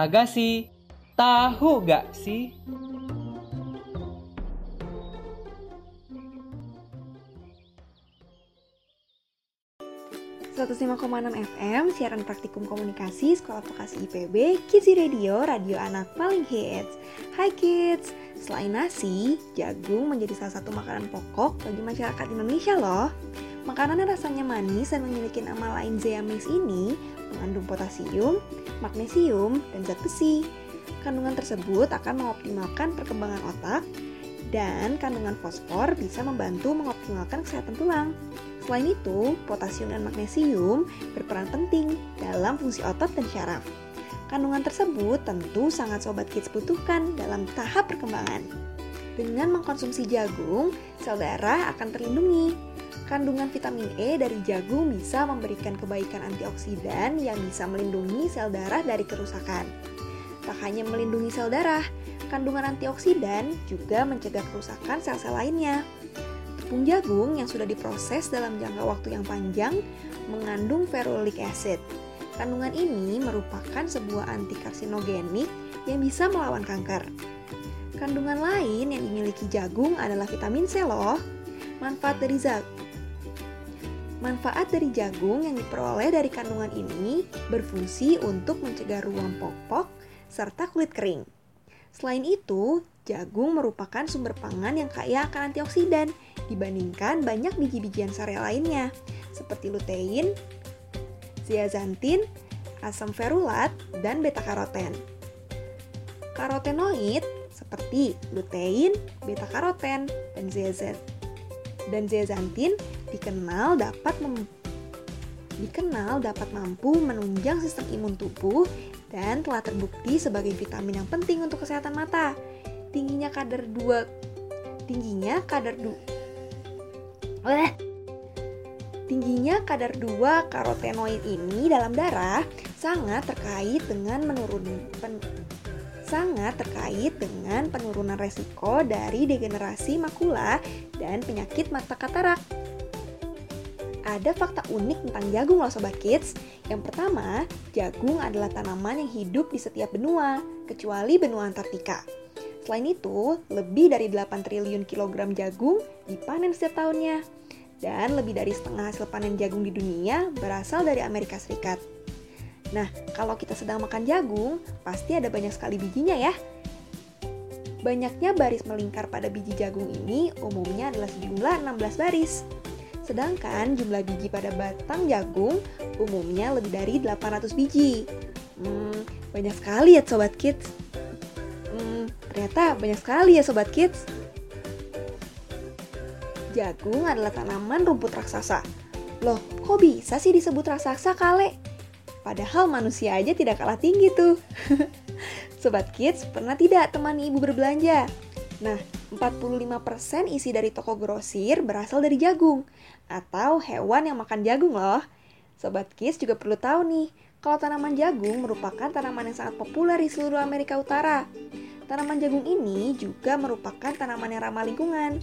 Tagasi, tahu gak sih? 105,6 FM, siaran praktikum komunikasi Sekolah Vokasi IPB, Kidsi Radio, radio anak paling hits. Hai kids, selain nasi, jagung menjadi salah satu makanan pokok bagi masyarakat Indonesia loh. Makanan yang rasanya manis dan memiliki nama lain zeamix ini mengandung potasium, magnesium, dan zat besi. Kandungan tersebut akan mengoptimalkan perkembangan otak, Dan kandungan fosfor bisa membantu mengoptimalkan kesehatan tulang. Selain itu, potasium dan magnesium berperan penting dalam fungsi otot dan syaraf. Kandungan tersebut tentu sangat sobat kids butuhkan dalam tahap perkembangan. Dengan mengkonsumsi jagung, sel darah akan terlindungi. Kandungan vitamin E dari jagung bisa memberikan kebaikan antioksidan yang bisa melindungi sel darah dari kerusakan. Tak hanya melindungi sel darah, kandungan antioksidan juga mencegah kerusakan sel-sel lainnya. Tepung jagung yang sudah diproses dalam jangka waktu yang panjang mengandung ferulic acid. Kandungan ini merupakan sebuah antikarsinogenik yang bisa melawan kanker. Kandungan lain yang dimiliki jagung adalah vitamin C loh. Manfaat dari jagung Manfaat dari jagung yang diperoleh dari kandungan ini berfungsi untuk mencegah ruam pokok serta kulit kering. Selain itu, jagung merupakan sumber pangan yang kaya akan antioksidan dibandingkan banyak biji-bijian sereal lainnya, seperti lutein, zeaxanthin, asam ferulat, dan beta-karoten. Karotenoid seperti lutein, beta-karoten, dan zeaxanthin dan zeaxanthin dikenal dapat mem- dikenal dapat mampu menunjang sistem imun tubuh dan telah terbukti sebagai vitamin yang penting untuk kesehatan mata. Tingginya kadar 2 tingginya kadar 2 eh, Tingginya kadar 2 karotenoid ini dalam darah sangat terkait dengan menurun pen, sangat terkait dengan penurunan resiko dari degenerasi makula dan penyakit mata katarak. Ada fakta unik tentang jagung loh Sobat Kids. Yang pertama, jagung adalah tanaman yang hidup di setiap benua, kecuali benua Antartika. Selain itu, lebih dari 8 triliun kilogram jagung dipanen setiap tahunnya. Dan lebih dari setengah hasil panen jagung di dunia berasal dari Amerika Serikat. Nah, kalau kita sedang makan jagung, pasti ada banyak sekali bijinya ya. Banyaknya baris melingkar pada biji jagung ini umumnya adalah sejumlah 16 baris. Sedangkan jumlah biji pada batang jagung umumnya lebih dari 800 biji. Hmm, banyak sekali ya sobat kids. Ternyata banyak sekali ya sobat kids. Jagung adalah tanaman rumput raksasa. Loh, kok bisa sih disebut raksasa kale? Padahal manusia aja tidak kalah tinggi tuh. *laughs* Sobat Kids, pernah tidak temani ibu berbelanja? Nah, 45% isi dari toko grosir berasal dari jagung atau hewan yang makan jagung loh. Sobat Kids juga perlu tahu nih, kalau tanaman jagung merupakan tanaman yang sangat populer di seluruh Amerika Utara. Tanaman jagung ini juga merupakan tanaman yang ramah lingkungan.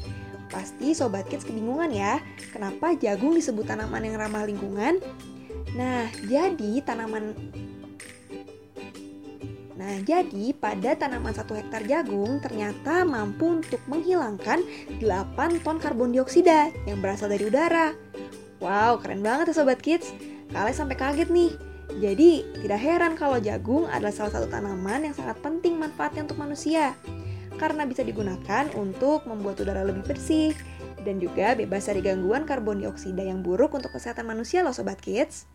Pasti Sobat Kids kebingungan ya, kenapa jagung disebut tanaman yang ramah lingkungan? Nah, jadi tanaman Nah, jadi pada tanaman 1 hektar jagung ternyata mampu untuk menghilangkan 8 ton karbon dioksida yang berasal dari udara. Wow, keren banget ya Sobat Kids. Kalian sampai kaget nih. Jadi, tidak heran kalau jagung adalah salah satu tanaman yang sangat penting manfaatnya untuk manusia. Karena bisa digunakan untuk membuat udara lebih bersih dan juga bebas dari gangguan karbon dioksida yang buruk untuk kesehatan manusia loh Sobat Kids.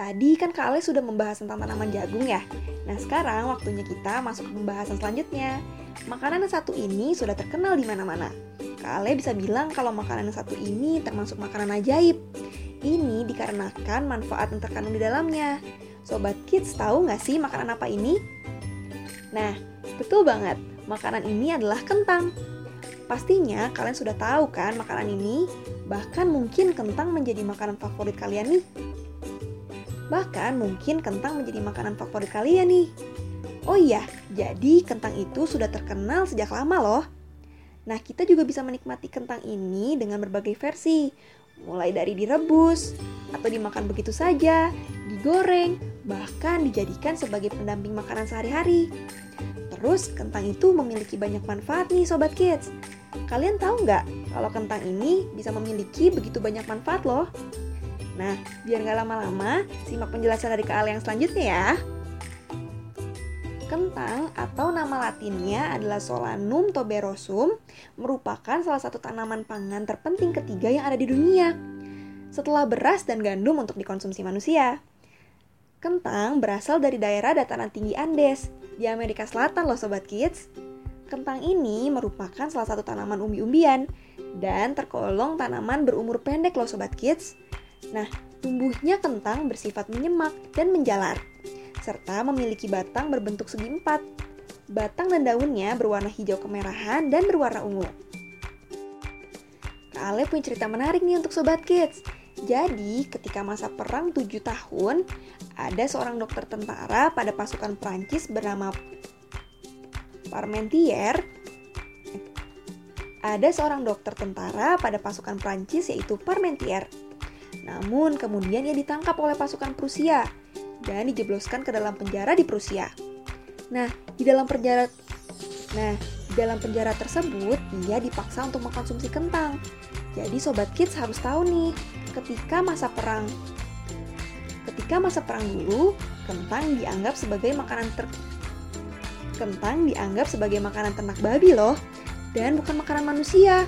Tadi kan Kak Ale sudah membahas tentang tanaman jagung ya. Nah sekarang waktunya kita masuk ke pembahasan selanjutnya. Makanan yang satu ini sudah terkenal di mana-mana. Kak Ale bisa bilang kalau makanan yang satu ini termasuk makanan ajaib. Ini dikarenakan manfaat yang terkandung di dalamnya. Sobat Kids tahu nggak sih makanan apa ini? Nah, betul banget. Makanan ini adalah kentang. Pastinya kalian sudah tahu kan makanan ini. Bahkan mungkin kentang menjadi makanan favorit kalian nih. Bahkan mungkin kentang menjadi makanan favorit kalian nih. Oh iya, jadi kentang itu sudah terkenal sejak lama loh. Nah, kita juga bisa menikmati kentang ini dengan berbagai versi. Mulai dari direbus, atau dimakan begitu saja, digoreng, bahkan dijadikan sebagai pendamping makanan sehari-hari. Terus, kentang itu memiliki banyak manfaat nih Sobat Kids. Kalian tahu nggak kalau kentang ini bisa memiliki begitu banyak manfaat loh? Nah, biar nggak lama-lama, simak penjelasan dari Kak Ale yang selanjutnya ya. Kentang atau nama latinnya adalah Solanum tuberosum merupakan salah satu tanaman pangan terpenting ketiga yang ada di dunia. Setelah beras dan gandum untuk dikonsumsi manusia. Kentang berasal dari daerah dataran tinggi Andes di Amerika Selatan loh Sobat Kids. Kentang ini merupakan salah satu tanaman umbi-umbian dan tergolong tanaman berumur pendek loh sobat kids. Nah, tumbuhnya kentang bersifat menyemak dan menjalar serta memiliki batang berbentuk segi empat. Batang dan daunnya berwarna hijau kemerahan dan berwarna ungu. Kak Ale punya cerita menarik nih untuk sobat kids. Jadi, ketika masa perang 7 tahun, ada seorang dokter tentara pada pasukan Prancis bernama Parmentier. Ada seorang dokter tentara pada pasukan Prancis yaitu Parmentier. Namun, kemudian ia ditangkap oleh pasukan Prusia dan dijebloskan ke dalam penjara di Prusia. Nah, di dalam penjara Nah, di dalam penjara tersebut, ia dipaksa untuk mengkonsumsi kentang. Jadi sobat kids harus tahu nih, ketika masa perang ketika masa perang dulu, kentang dianggap sebagai makanan ter kentang dianggap sebagai makanan ternak babi loh, dan bukan makanan manusia.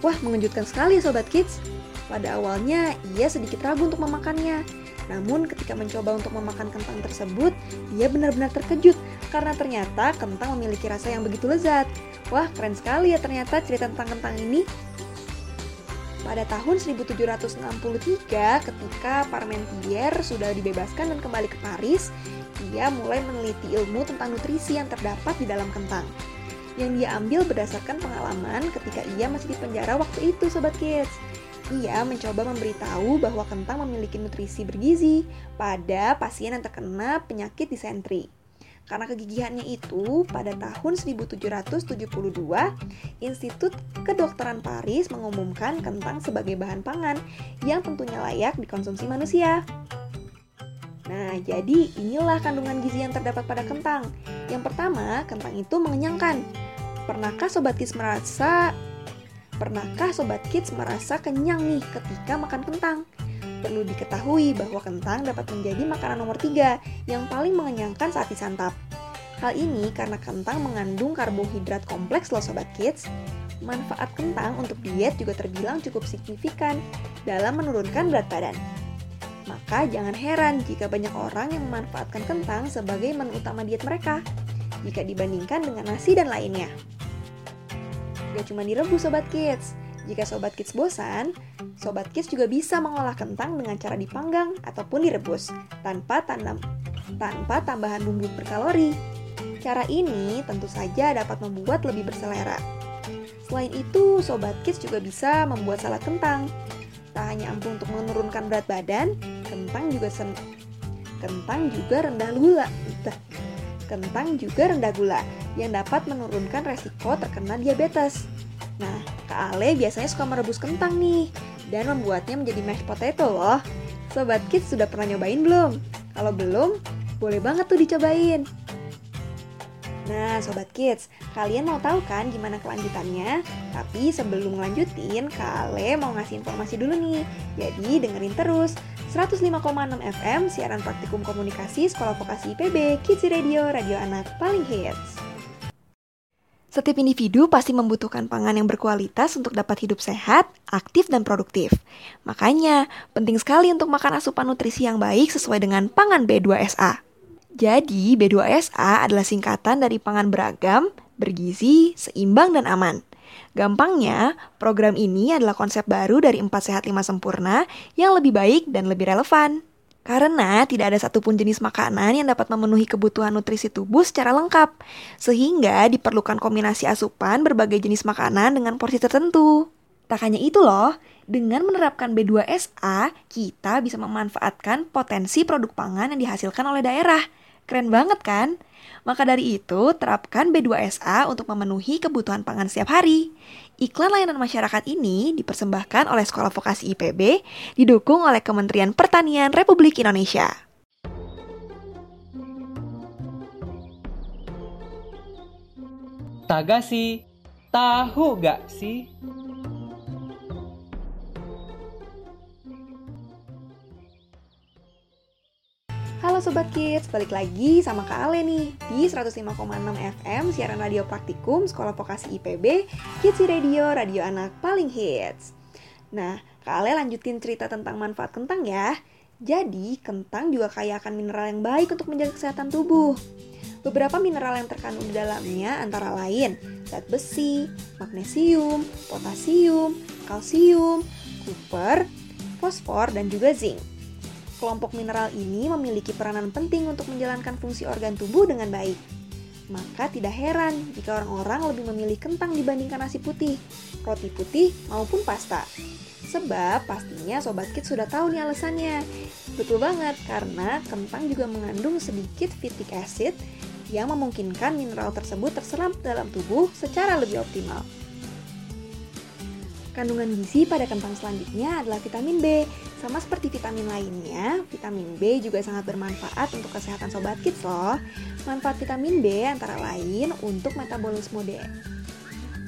Wah, mengejutkan sekali ya sobat kids. Pada awalnya, ia sedikit ragu untuk memakannya. Namun ketika mencoba untuk memakan kentang tersebut, ia benar-benar terkejut karena ternyata kentang memiliki rasa yang begitu lezat. Wah, keren sekali ya ternyata cerita tentang kentang ini. Pada tahun 1763, ketika Parmentier sudah dibebaskan dan kembali ke Paris, ia mulai meneliti ilmu tentang nutrisi yang terdapat di dalam kentang. Yang dia ambil berdasarkan pengalaman ketika ia masih di penjara waktu itu, Sobat Kids. Ia mencoba memberitahu bahwa kentang memiliki nutrisi bergizi pada pasien yang terkena penyakit disentri. Karena kegigihannya itu, pada tahun 1772, Institut Kedokteran Paris mengumumkan kentang sebagai bahan pangan yang tentunya layak dikonsumsi manusia. Nah, jadi inilah kandungan gizi yang terdapat pada kentang. Yang pertama, kentang itu mengenyangkan. Pernahkah sobat kids merasa Pernahkah sobat kids merasa kenyang nih ketika makan kentang? Perlu diketahui bahwa kentang dapat menjadi makanan nomor tiga yang paling mengenyangkan saat disantap. Hal ini karena kentang mengandung karbohidrat kompleks loh sobat kids. Manfaat kentang untuk diet juga terbilang cukup signifikan dalam menurunkan berat badan. Maka jangan heran jika banyak orang yang memanfaatkan kentang sebagai menu utama diet mereka jika dibandingkan dengan nasi dan lainnya. Gak cuma direbus Sobat Kids. Jika Sobat Kids bosan, Sobat Kids juga bisa mengolah kentang dengan cara dipanggang ataupun direbus tanpa tanam tanpa tambahan bumbu berkalori. Cara ini tentu saja dapat membuat lebih berselera. Selain itu, Sobat Kids juga bisa membuat salad kentang. Tak hanya ampuh untuk menurunkan berat badan, kentang juga sen kentang juga rendah gula. *laughs* Kentang juga rendah gula yang dapat menurunkan resiko terkena diabetes. Nah, Kak Ale biasanya suka merebus kentang nih dan membuatnya menjadi mashed potato loh. Sobat Kids sudah pernah nyobain belum? Kalau belum, boleh banget tuh dicobain. Nah, Sobat Kids, kalian mau tahu kan gimana kelanjutannya? Tapi sebelum ngelanjutin, Kak Ale mau ngasih informasi dulu nih. Jadi dengerin terus 105,6 FM, siaran praktikum komunikasi Sekolah Vokasi IPB, Kids Radio, Radio Anak Paling Hits. Setiap individu pasti membutuhkan pangan yang berkualitas untuk dapat hidup sehat, aktif, dan produktif. Makanya, penting sekali untuk makan asupan nutrisi yang baik sesuai dengan pangan B2SA. Jadi, B2SA adalah singkatan dari pangan beragam, bergizi, seimbang, dan aman. Gampangnya, program ini adalah konsep baru dari 4 Sehat 5 Sempurna yang lebih baik dan lebih relevan. Karena tidak ada satupun jenis makanan yang dapat memenuhi kebutuhan nutrisi tubuh secara lengkap, sehingga diperlukan kombinasi asupan berbagai jenis makanan dengan porsi tertentu. Tak hanya itu loh, dengan menerapkan B2SA, kita bisa memanfaatkan potensi produk pangan yang dihasilkan oleh daerah. Keren banget kan? Maka dari itu, terapkan B2SA untuk memenuhi kebutuhan pangan setiap hari. Iklan layanan masyarakat ini dipersembahkan oleh Sekolah Vokasi IPB, didukung oleh Kementerian Pertanian Republik Indonesia. Taga sih, tahu gak sih? Halo Sobat Kids, balik lagi sama Kak Ale nih di 105,6 FM siaran radio praktikum Sekolah Vokasi IPB Kids Radio, radio anak paling hits. Nah, Kak Ale lanjutin cerita tentang manfaat kentang ya. Jadi, kentang juga kaya akan mineral yang baik untuk menjaga kesehatan tubuh. Beberapa mineral yang terkandung di dalamnya antara lain zat besi, magnesium, potasium, kalsium, kuper, fosfor, dan juga zinc. Kelompok mineral ini memiliki peranan penting untuk menjalankan fungsi organ tubuh dengan baik. Maka tidak heran jika orang-orang lebih memilih kentang dibandingkan nasi putih, roti putih, maupun pasta. Sebab pastinya Sobat Kids sudah tahu nih alasannya. Betul banget, karena kentang juga mengandung sedikit phytic acid yang memungkinkan mineral tersebut terserap dalam tubuh secara lebih optimal. Kandungan gizi pada kentang selanjutnya adalah vitamin B. Sama seperti vitamin lainnya, vitamin B juga sangat bermanfaat untuk kesehatan sobat kids loh. Manfaat vitamin B antara lain untuk metabolisme DNA,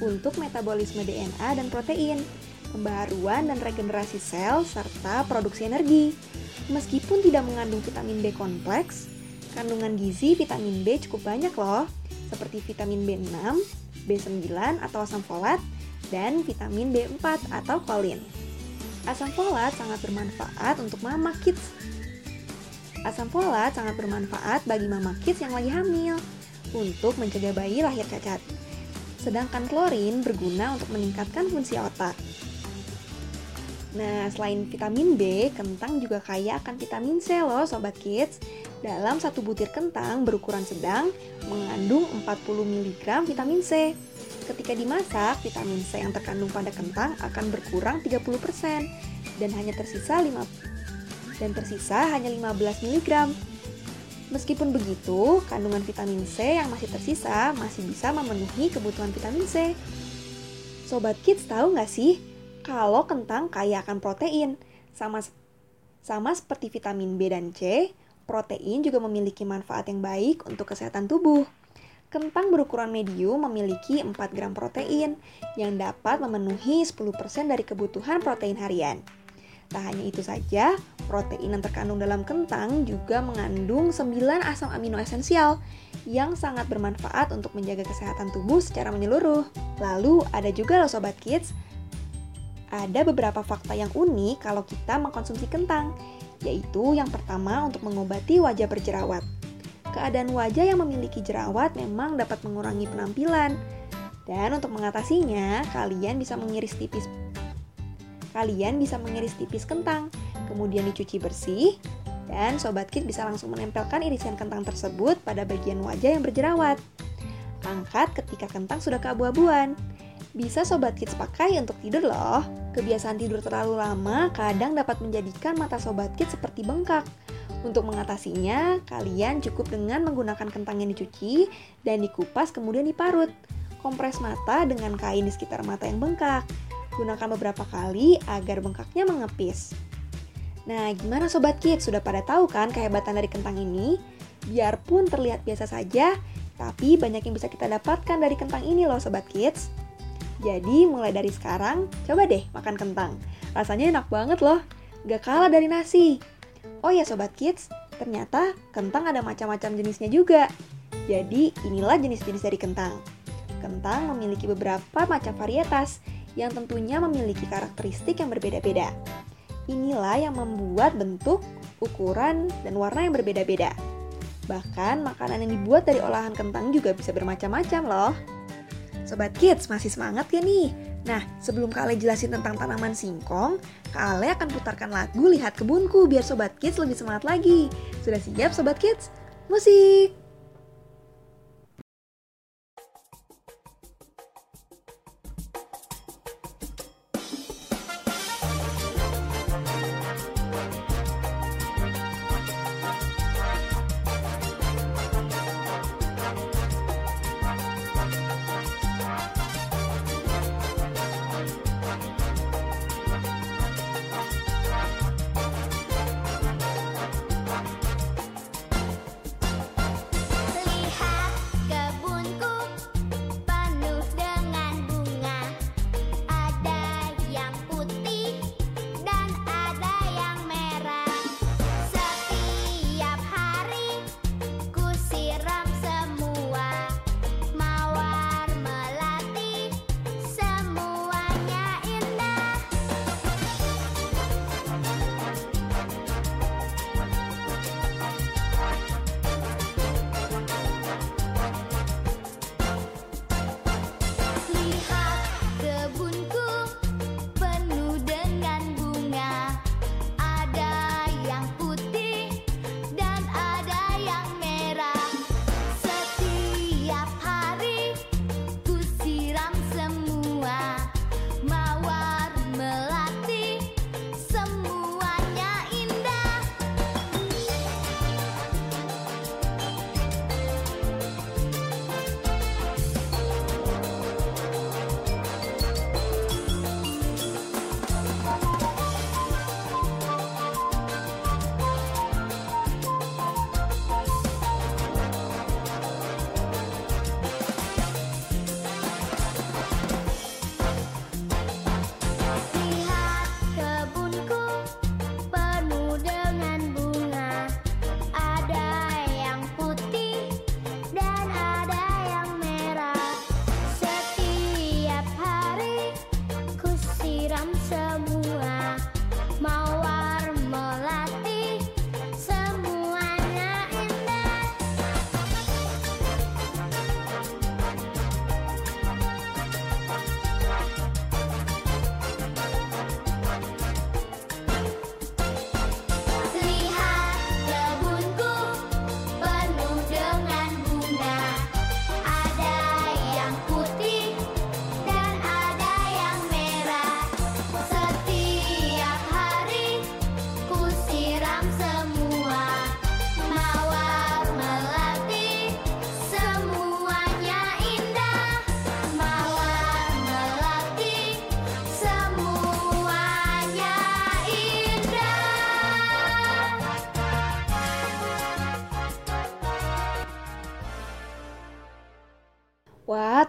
untuk metabolisme DNA dan protein, pembaharuan dan regenerasi sel serta produksi energi. Meskipun tidak mengandung vitamin B kompleks, kandungan gizi vitamin B cukup banyak loh, seperti vitamin B6, B9 atau asam folat, dan vitamin B4 atau kolin. Asam folat sangat bermanfaat untuk mama kids. Asam folat sangat bermanfaat bagi mama kids yang lagi hamil untuk mencegah bayi lahir cacat. Sedangkan klorin berguna untuk meningkatkan fungsi otak. Nah, selain vitamin B, kentang juga kaya akan vitamin C loh sobat kids. Dalam satu butir kentang berukuran sedang mengandung 40 mg vitamin C. Ketika dimasak, vitamin C yang terkandung pada kentang akan berkurang 30% dan hanya tersisa 5 dan tersisa hanya 15 mg. Meskipun begitu, kandungan vitamin C yang masih tersisa masih bisa memenuhi kebutuhan vitamin C. Sobat Kids tahu nggak sih kalau kentang kaya akan protein? Sama sama seperti vitamin B dan C, protein juga memiliki manfaat yang baik untuk kesehatan tubuh. Kentang berukuran medium memiliki 4 gram protein yang dapat memenuhi 10% dari kebutuhan protein harian. Tak hanya itu saja, protein yang terkandung dalam kentang juga mengandung 9 asam amino esensial yang sangat bermanfaat untuk menjaga kesehatan tubuh secara menyeluruh. Lalu ada juga loh sobat kids, ada beberapa fakta yang unik kalau kita mengkonsumsi kentang, yaitu yang pertama untuk mengobati wajah berjerawat. Keadaan wajah yang memiliki jerawat memang dapat mengurangi penampilan. Dan untuk mengatasinya, kalian bisa mengiris tipis Kalian bisa mengiris tipis kentang, kemudian dicuci bersih, dan Sobat Kid bisa langsung menempelkan irisan kentang tersebut pada bagian wajah yang berjerawat. Angkat ketika kentang sudah keabu-abuan. Bisa Sobat Kids pakai untuk tidur loh. Kebiasaan tidur terlalu lama kadang dapat menjadikan mata Sobat Kids seperti bengkak. Untuk mengatasinya, kalian cukup dengan menggunakan kentang yang dicuci dan dikupas kemudian diparut. Kompres mata dengan kain di sekitar mata yang bengkak. Gunakan beberapa kali agar bengkaknya mengepis. Nah, gimana Sobat Kids? Sudah pada tahu kan kehebatan dari kentang ini? Biarpun terlihat biasa saja, tapi banyak yang bisa kita dapatkan dari kentang ini loh Sobat Kids. Jadi mulai dari sekarang, coba deh makan kentang. Rasanya enak banget loh, gak kalah dari nasi. Oh ya Sobat Kids, ternyata kentang ada macam-macam jenisnya juga. Jadi inilah jenis-jenis dari kentang. Kentang memiliki beberapa macam varietas yang tentunya memiliki karakteristik yang berbeda-beda. Inilah yang membuat bentuk, ukuran, dan warna yang berbeda-beda. Bahkan makanan yang dibuat dari olahan kentang juga bisa bermacam-macam loh. Sobat Kids, masih semangat ya nih? Nah, sebelum Kak Ale jelasin tentang tanaman singkong, Kak Ale akan putarkan lagu Lihat Kebunku biar Sobat Kids lebih semangat lagi. Sudah siap Sobat Kids? Musik!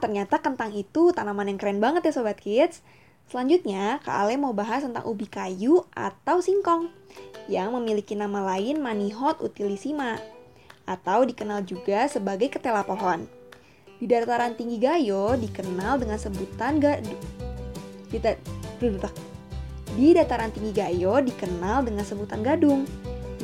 Ternyata kentang itu tanaman yang keren banget ya Sobat Kids. Selanjutnya, Kak Ale mau bahas tentang ubi kayu atau singkong yang memiliki nama lain Manihot utilissima atau dikenal juga sebagai ketela pohon. Di dataran tinggi Gayo dikenal dengan sebutan ga di, da- di dataran tinggi Gayo dikenal dengan sebutan gadung,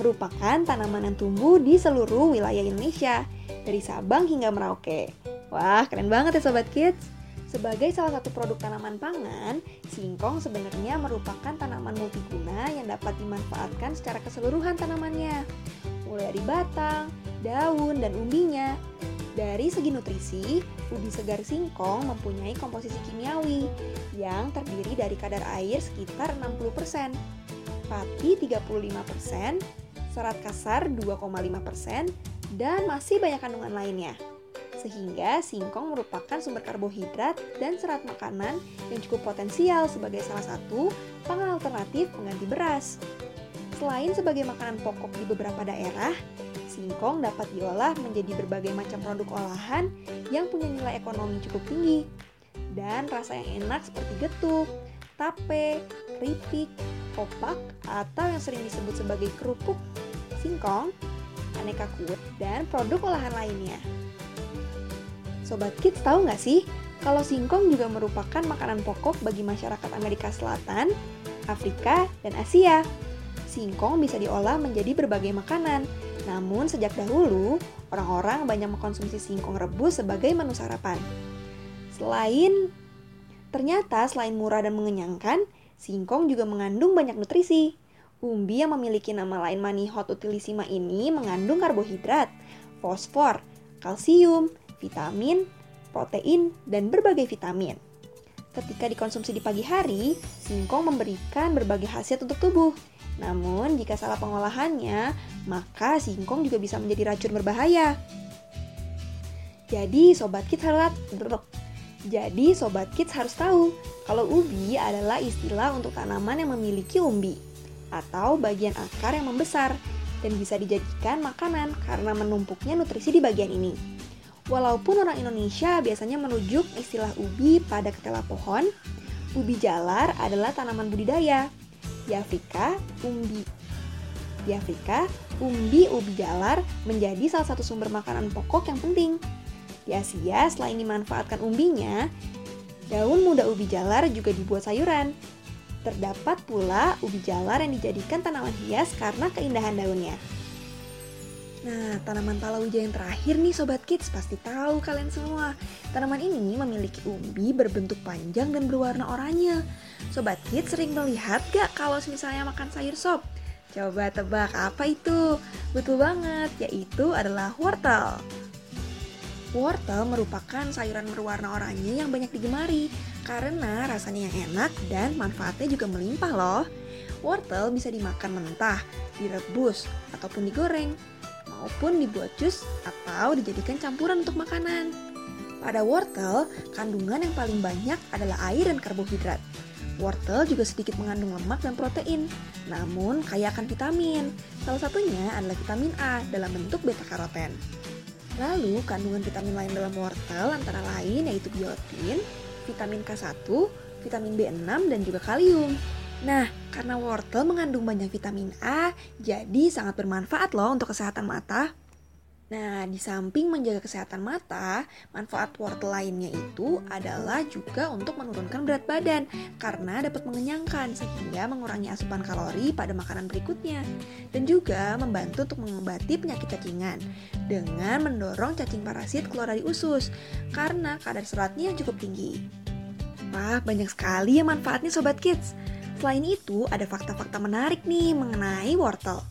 merupakan tanaman yang tumbuh di seluruh wilayah Indonesia, dari Sabang hingga Merauke. Wah, keren banget ya Sobat Kids! Sebagai salah satu produk tanaman pangan, singkong sebenarnya merupakan tanaman multiguna yang dapat dimanfaatkan secara keseluruhan tanamannya. Mulai dari batang, daun, dan umbinya. Dari segi nutrisi, ubi segar singkong mempunyai komposisi kimiawi yang terdiri dari kadar air sekitar 60%, pati 35%, serat kasar 2,5%, dan masih banyak kandungan lainnya sehingga singkong merupakan sumber karbohidrat dan serat makanan yang cukup potensial sebagai salah satu pangan alternatif pengganti beras. Selain sebagai makanan pokok di beberapa daerah, singkong dapat diolah menjadi berbagai macam produk olahan yang punya nilai ekonomi cukup tinggi dan rasa yang enak seperti getuk, tape, keripik, kopak, atau yang sering disebut sebagai kerupuk, singkong, aneka kue, dan produk olahan lainnya. Sobat Kids tahu nggak sih kalau singkong juga merupakan makanan pokok bagi masyarakat Amerika Selatan, Afrika, dan Asia. Singkong bisa diolah menjadi berbagai makanan, namun sejak dahulu orang-orang banyak mengkonsumsi singkong rebus sebagai menu sarapan. Selain ternyata selain murah dan mengenyangkan, singkong juga mengandung banyak nutrisi. Umbi yang memiliki nama lain Manihot utilissima ini mengandung karbohidrat, fosfor, kalsium, vitamin, protein, dan berbagai vitamin. Ketika dikonsumsi di pagi hari, singkong memberikan berbagai khasiat untuk tubuh. Namun, jika salah pengolahannya, maka singkong juga bisa menjadi racun berbahaya. Jadi, sobat kids harus jadi sobat kids harus tahu kalau ubi adalah istilah untuk tanaman yang memiliki umbi atau bagian akar yang membesar dan bisa dijadikan makanan karena menumpuknya nutrisi di bagian ini. Walaupun orang Indonesia biasanya merujuk istilah ubi pada ketela pohon, ubi jalar adalah tanaman budidaya. Di Afrika, umbi di Afrika, umbi ubi jalar menjadi salah satu sumber makanan pokok yang penting. Di Asia, selain dimanfaatkan umbinya, daun muda ubi jalar juga dibuat sayuran. Terdapat pula ubi jalar yang dijadikan tanaman hias karena keindahan daunnya. Nah, tanaman palawija yang terakhir nih Sobat Kids pasti tahu kalian semua. Tanaman ini memiliki umbi berbentuk panjang dan berwarna oranye. Sobat Kids sering melihat gak kalau misalnya makan sayur sop? Coba tebak apa itu? Betul banget, yaitu adalah wortel. Wortel merupakan sayuran berwarna oranye yang banyak digemari karena rasanya yang enak dan manfaatnya juga melimpah loh. Wortel bisa dimakan mentah, direbus, ataupun digoreng maupun dibuat jus atau dijadikan campuran untuk makanan. Pada wortel, kandungan yang paling banyak adalah air dan karbohidrat. Wortel juga sedikit mengandung lemak dan protein, namun kaya akan vitamin. Salah satunya adalah vitamin A dalam bentuk beta-karoten. Lalu, kandungan vitamin lain dalam wortel antara lain yaitu biotin, vitamin K1, vitamin B6, dan juga kalium. Nah, karena wortel mengandung banyak vitamin A, jadi sangat bermanfaat loh untuk kesehatan mata. Nah, di samping menjaga kesehatan mata, manfaat wortel lainnya itu adalah juga untuk menurunkan berat badan karena dapat mengenyangkan sehingga mengurangi asupan kalori pada makanan berikutnya dan juga membantu untuk mengobati penyakit cacingan dengan mendorong cacing parasit keluar dari usus karena kadar seratnya yang cukup tinggi. Wah, banyak sekali ya manfaatnya sobat kids. Selain itu, ada fakta-fakta menarik nih mengenai wortel.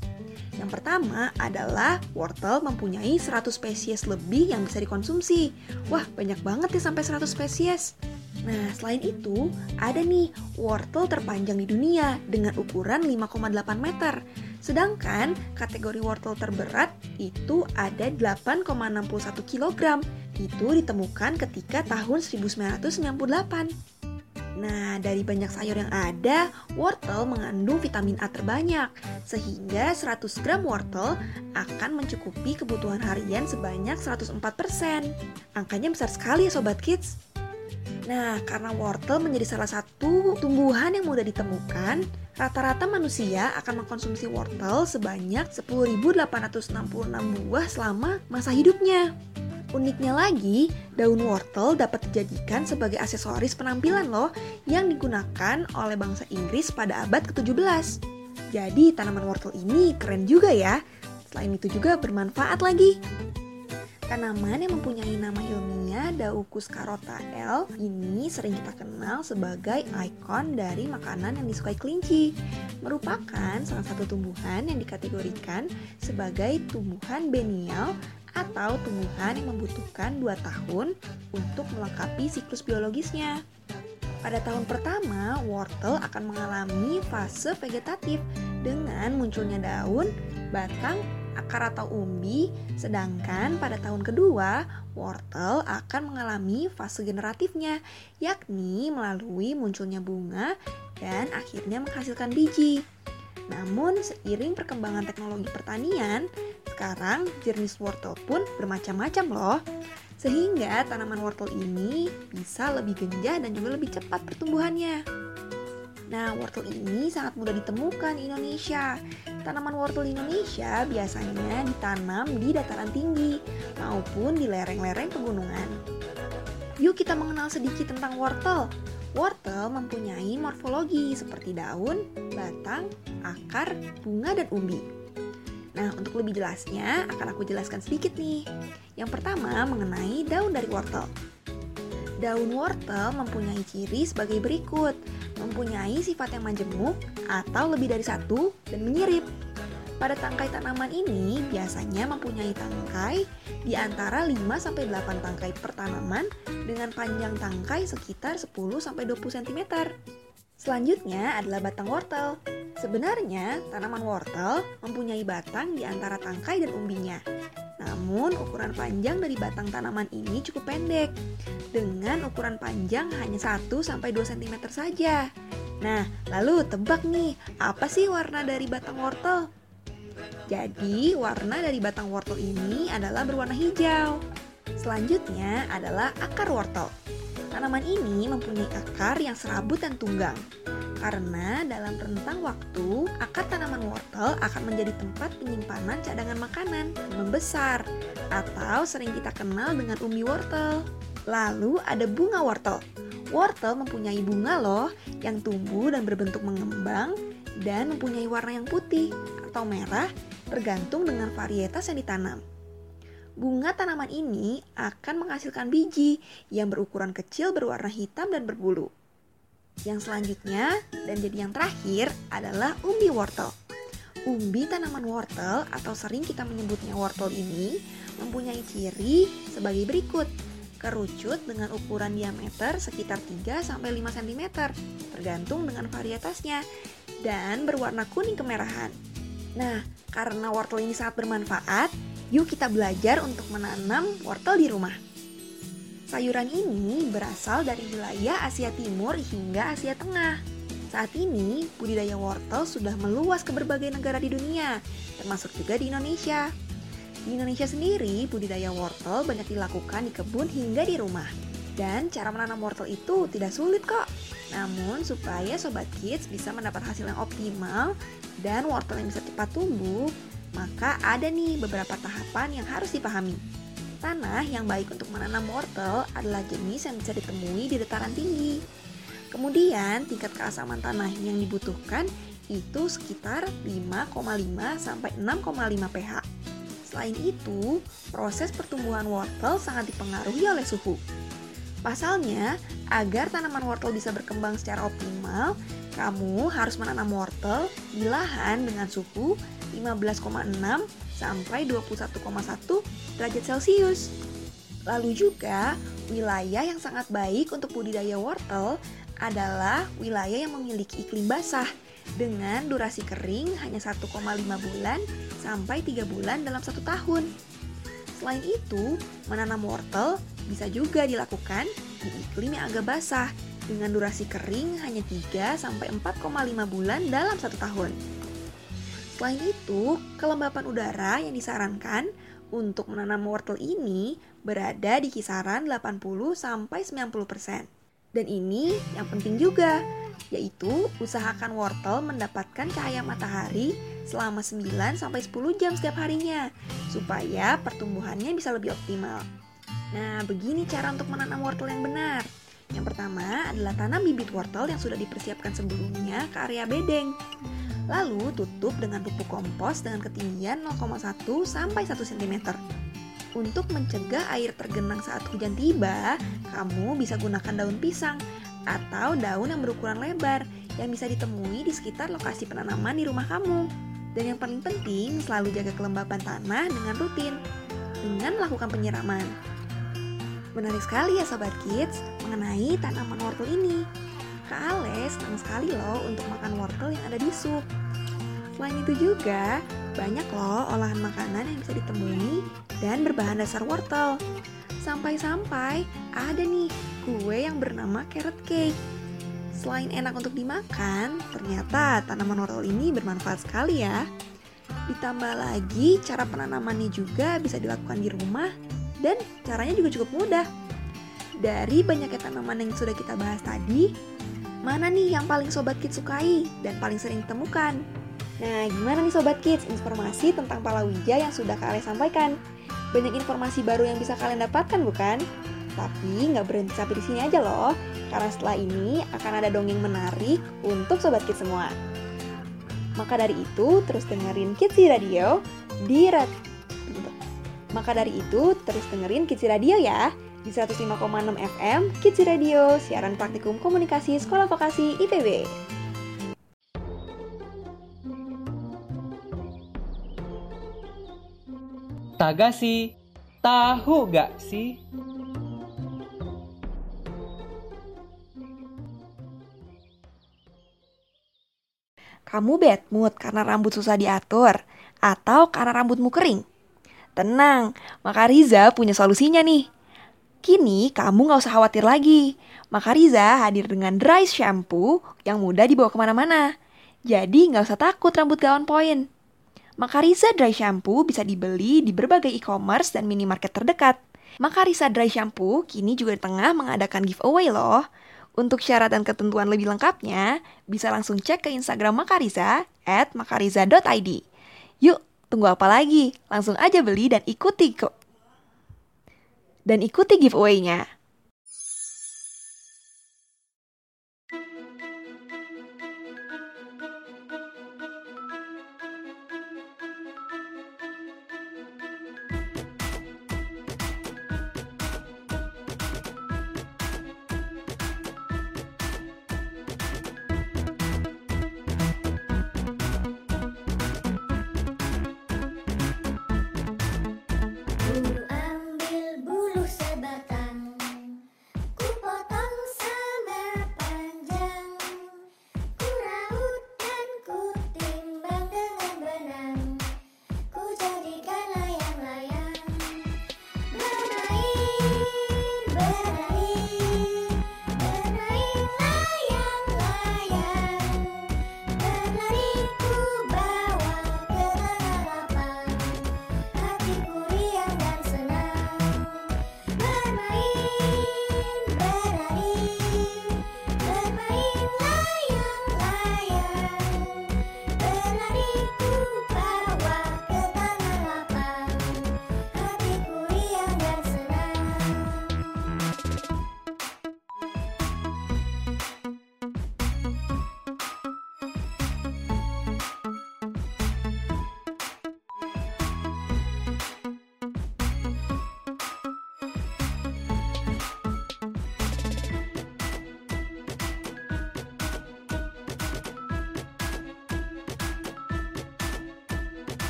Yang pertama adalah wortel mempunyai 100 spesies lebih yang bisa dikonsumsi. Wah, banyak banget ya sampai 100 spesies. Nah, selain itu, ada nih wortel terpanjang di dunia dengan ukuran 5,8 meter. Sedangkan kategori wortel terberat itu ada 8,61 kg. Itu ditemukan ketika tahun 1998. Nah, dari banyak sayur yang ada, wortel mengandung vitamin A terbanyak, sehingga 100 gram wortel akan mencukupi kebutuhan harian sebanyak 104%. Angkanya besar sekali ya Sobat Kids. Nah, karena wortel menjadi salah satu tumbuhan yang mudah ditemukan, rata-rata manusia akan mengkonsumsi wortel sebanyak 10.866 buah selama masa hidupnya. Uniknya lagi, daun wortel dapat dijadikan sebagai aksesoris penampilan loh yang digunakan oleh bangsa Inggris pada abad ke-17. Jadi tanaman wortel ini keren juga ya. Selain itu juga bermanfaat lagi. Tanaman yang mempunyai nama ilmiah Daucus carota L ini sering kita kenal sebagai ikon dari makanan yang disukai kelinci. Merupakan salah satu tumbuhan yang dikategorikan sebagai tumbuhan benial atau tumbuhan yang membutuhkan 2 tahun untuk melengkapi siklus biologisnya. Pada tahun pertama, wortel akan mengalami fase vegetatif dengan munculnya daun, batang, akar atau umbi, sedangkan pada tahun kedua, wortel akan mengalami fase generatifnya, yakni melalui munculnya bunga dan akhirnya menghasilkan biji. Namun, seiring perkembangan teknologi pertanian, sekarang jenis wortel pun bermacam-macam loh. Sehingga tanaman wortel ini bisa lebih genjah dan juga lebih cepat pertumbuhannya. Nah, wortel ini sangat mudah ditemukan di Indonesia. Tanaman wortel di Indonesia biasanya ditanam di dataran tinggi maupun di lereng-lereng pegunungan. Yuk kita mengenal sedikit tentang wortel. Wortel mempunyai morfologi seperti daun, batang, akar, bunga, dan umbi. Nah, untuk lebih jelasnya akan aku jelaskan sedikit nih. Yang pertama mengenai daun dari wortel. Daun wortel mempunyai ciri sebagai berikut. Mempunyai sifat yang majemuk atau lebih dari satu dan menyirip. Pada tangkai tanaman ini biasanya mempunyai tangkai di antara 5-8 tangkai per tanaman dengan panjang tangkai sekitar 10-20 cm. Selanjutnya adalah batang wortel. Sebenarnya tanaman wortel mempunyai batang di antara tangkai dan umbinya. Namun ukuran panjang dari batang tanaman ini cukup pendek dengan ukuran panjang hanya 1-2 cm saja. Nah, lalu tebak nih, apa sih warna dari batang wortel? Jadi, warna dari batang wortel ini adalah berwarna hijau. Selanjutnya adalah akar wortel. Tanaman ini mempunyai akar yang serabut dan tunggang. Karena dalam rentang waktu, akar tanaman wortel akan menjadi tempat penyimpanan cadangan makanan membesar atau sering kita kenal dengan umbi wortel. Lalu ada bunga wortel. Wortel mempunyai bunga loh yang tumbuh dan berbentuk mengembang dan mempunyai warna yang putih atau merah tergantung dengan varietas yang ditanam. Bunga tanaman ini akan menghasilkan biji yang berukuran kecil berwarna hitam dan berbulu. Yang selanjutnya dan jadi yang terakhir adalah umbi wortel. Umbi tanaman wortel atau sering kita menyebutnya wortel ini mempunyai ciri sebagai berikut. Kerucut dengan ukuran diameter sekitar 3-5 cm tergantung dengan varietasnya dan berwarna kuning kemerahan. Nah, karena wortel ini sangat bermanfaat, yuk kita belajar untuk menanam wortel di rumah. Sayuran ini berasal dari wilayah Asia Timur hingga Asia Tengah. Saat ini, budidaya wortel sudah meluas ke berbagai negara di dunia, termasuk juga di Indonesia. Di Indonesia sendiri, budidaya wortel banyak dilakukan di kebun hingga di rumah. Dan cara menanam wortel itu tidak sulit kok. Namun supaya Sobat Kids bisa mendapat hasil yang optimal dan wortel yang bisa cepat tumbuh, maka ada nih beberapa tahapan yang harus dipahami. Tanah yang baik untuk menanam wortel adalah jenis yang bisa ditemui di dataran tinggi. Kemudian tingkat keasaman tanah yang dibutuhkan itu sekitar 5,5 sampai 6,5 pH. Selain itu, proses pertumbuhan wortel sangat dipengaruhi oleh suhu. Pasalnya, agar tanaman wortel bisa berkembang secara optimal, kamu harus menanam wortel di lahan dengan suhu 15,6 sampai 21,1 derajat Celcius. Lalu juga, wilayah yang sangat baik untuk budidaya wortel adalah wilayah yang memiliki iklim basah dengan durasi kering hanya 1,5 bulan sampai 3 bulan dalam satu tahun. Selain itu, menanam wortel bisa juga dilakukan di iklim yang agak basah, dengan durasi kering hanya 3 sampai 4,5 bulan dalam satu tahun. Selain itu, kelembapan udara yang disarankan untuk menanam wortel ini berada di kisaran 80 sampai 90%. Dan ini yang penting juga, yaitu usahakan wortel mendapatkan cahaya matahari selama 9 sampai 10 jam setiap harinya supaya pertumbuhannya bisa lebih optimal. Nah, begini cara untuk menanam wortel yang benar. Yang pertama adalah tanam bibit wortel yang sudah dipersiapkan sebelumnya ke area bedeng. Lalu tutup dengan pupuk kompos dengan ketinggian 0,1 sampai 1 cm. Untuk mencegah air tergenang saat hujan tiba, kamu bisa gunakan daun pisang atau daun yang berukuran lebar yang bisa ditemui di sekitar lokasi penanaman di rumah kamu. Dan yang paling penting, selalu jaga kelembapan tanah dengan rutin dengan melakukan penyiraman. Menarik sekali ya Sobat Kids mengenai tanaman wortel ini. Kak Ale senang sekali loh untuk makan wortel yang ada di sup. Selain itu juga, banyak loh olahan makanan yang bisa ditemui dan berbahan dasar wortel. Sampai-sampai ada nih kue yang bernama carrot cake. Selain enak untuk dimakan, ternyata tanaman wortel ini bermanfaat sekali ya. Ditambah lagi cara penanamannya juga bisa dilakukan di rumah dan caranya juga cukup mudah. Dari banyaknya tanaman yang sudah kita bahas tadi, mana nih yang paling Sobat Kids sukai dan paling sering ditemukan? Nah, gimana nih Sobat Kids informasi tentang palawija yang sudah kalian sampaikan? Banyak informasi baru yang bisa kalian dapatkan bukan? Tapi nggak berhenti sampai di sini aja loh, karena setelah ini akan ada dongeng menarik untuk Sobat Kids semua. Maka dari itu, terus dengerin Kids Radio di rat maka dari itu, terus dengerin Kids Radio ya di 105,6 FM Kids Radio, siaran praktikum komunikasi Sekolah Vokasi IPB. Tagasi, tahu gak sih? Kamu bad mood karena rambut susah diatur atau karena rambutmu kering? Tenang, maka Riza punya solusinya nih. Kini kamu nggak usah khawatir lagi. Maka Riza hadir dengan dry shampoo yang mudah dibawa ke mana-mana. Jadi nggak usah takut rambut gawan poin. Maka Riza Dry Shampoo bisa dibeli di berbagai e-commerce dan minimarket terdekat. Maka Riza Dry Shampoo kini juga tengah mengadakan giveaway loh. Untuk syarat dan ketentuan lebih lengkapnya, bisa langsung cek ke Instagram Makariza at makariza.id. Yuk, tunggu apa lagi? Langsung aja beli dan ikuti kok. Dan ikuti giveaway-nya.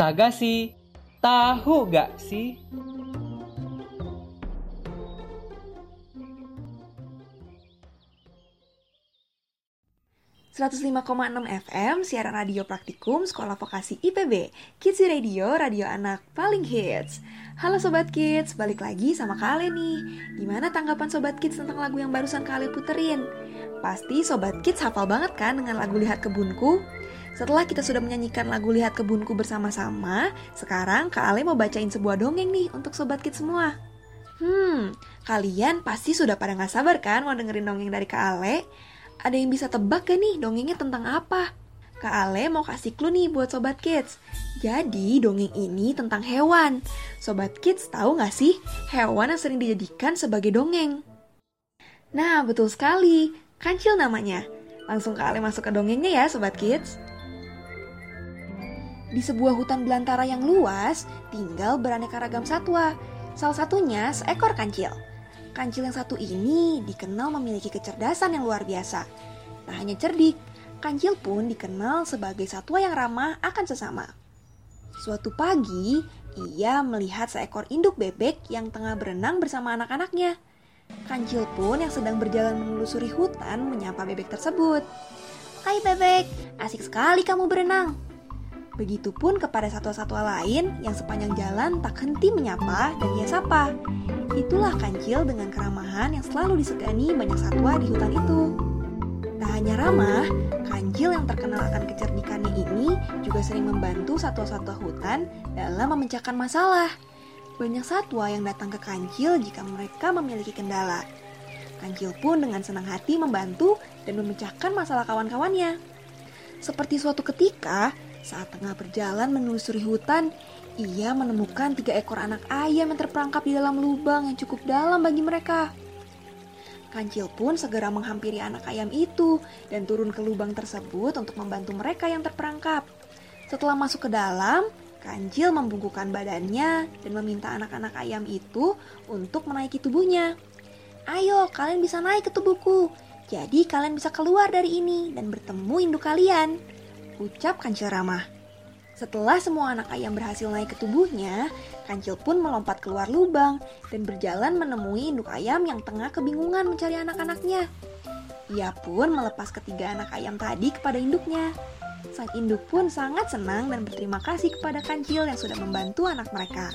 Tagasi, tahu gak sih? 105,6 FM, siaran radio praktikum Sekolah Vokasi IPB Kids Radio, radio anak paling hits Halo Sobat Kids, balik lagi sama kalian nih Gimana tanggapan Sobat Kids tentang lagu yang barusan kalian puterin? Pasti Sobat Kids hafal banget kan dengan lagu Lihat Kebunku? Setelah kita sudah menyanyikan lagu Lihat Kebunku bersama-sama Sekarang Kak Ale mau bacain sebuah dongeng nih untuk Sobat Kids semua Hmm, kalian pasti sudah pada gak sabar kan mau dengerin dongeng dari Kak Ale? Ada yang bisa tebak gak nih dongengnya tentang apa? Kak Ale mau kasih clue nih buat Sobat Kids. Jadi dongeng ini tentang hewan. Sobat Kids tahu gak sih hewan yang sering dijadikan sebagai dongeng? Nah betul sekali, kancil namanya. Langsung Kak Ale masuk ke dongengnya ya Sobat Kids. Di sebuah hutan belantara yang luas, tinggal beraneka ragam satwa. Salah satunya seekor kancil. Kancil yang satu ini dikenal memiliki kecerdasan yang luar biasa. Tak hanya cerdik, kancil pun dikenal sebagai satwa yang ramah akan sesama. Suatu pagi, ia melihat seekor induk bebek yang tengah berenang bersama anak-anaknya. Kancil pun yang sedang berjalan menelusuri hutan menyapa bebek tersebut. Hai bebek, asik sekali kamu berenang. Begitupun kepada satwa-satwa lain yang sepanjang jalan tak henti menyapa dan ia sapa. Itulah kancil dengan keramahan yang selalu disegani banyak satwa di hutan itu. Tak hanya ramah, kancil yang terkenal akan kecerdikannya ini juga sering membantu satwa-satwa hutan dalam memecahkan masalah. Banyak satwa yang datang ke kancil jika mereka memiliki kendala. Kancil pun dengan senang hati membantu dan memecahkan masalah kawan-kawannya. Seperti suatu ketika, saat tengah berjalan menelusuri hutan, ia menemukan tiga ekor anak ayam yang terperangkap di dalam lubang yang cukup dalam bagi mereka. Kancil pun segera menghampiri anak ayam itu dan turun ke lubang tersebut untuk membantu mereka yang terperangkap. Setelah masuk ke dalam, Kancil membungkukkan badannya dan meminta anak-anak ayam itu untuk menaiki tubuhnya. Ayo, kalian bisa naik ke tubuhku. Jadi kalian bisa keluar dari ini dan bertemu induk kalian. Ucap Kancil ramah. Setelah semua anak ayam berhasil naik ke tubuhnya, Kancil pun melompat keluar lubang dan berjalan menemui induk ayam yang tengah kebingungan mencari anak-anaknya. Ia pun melepas ketiga anak ayam tadi kepada induknya. Sang induk pun sangat senang dan berterima kasih kepada Kancil yang sudah membantu anak mereka.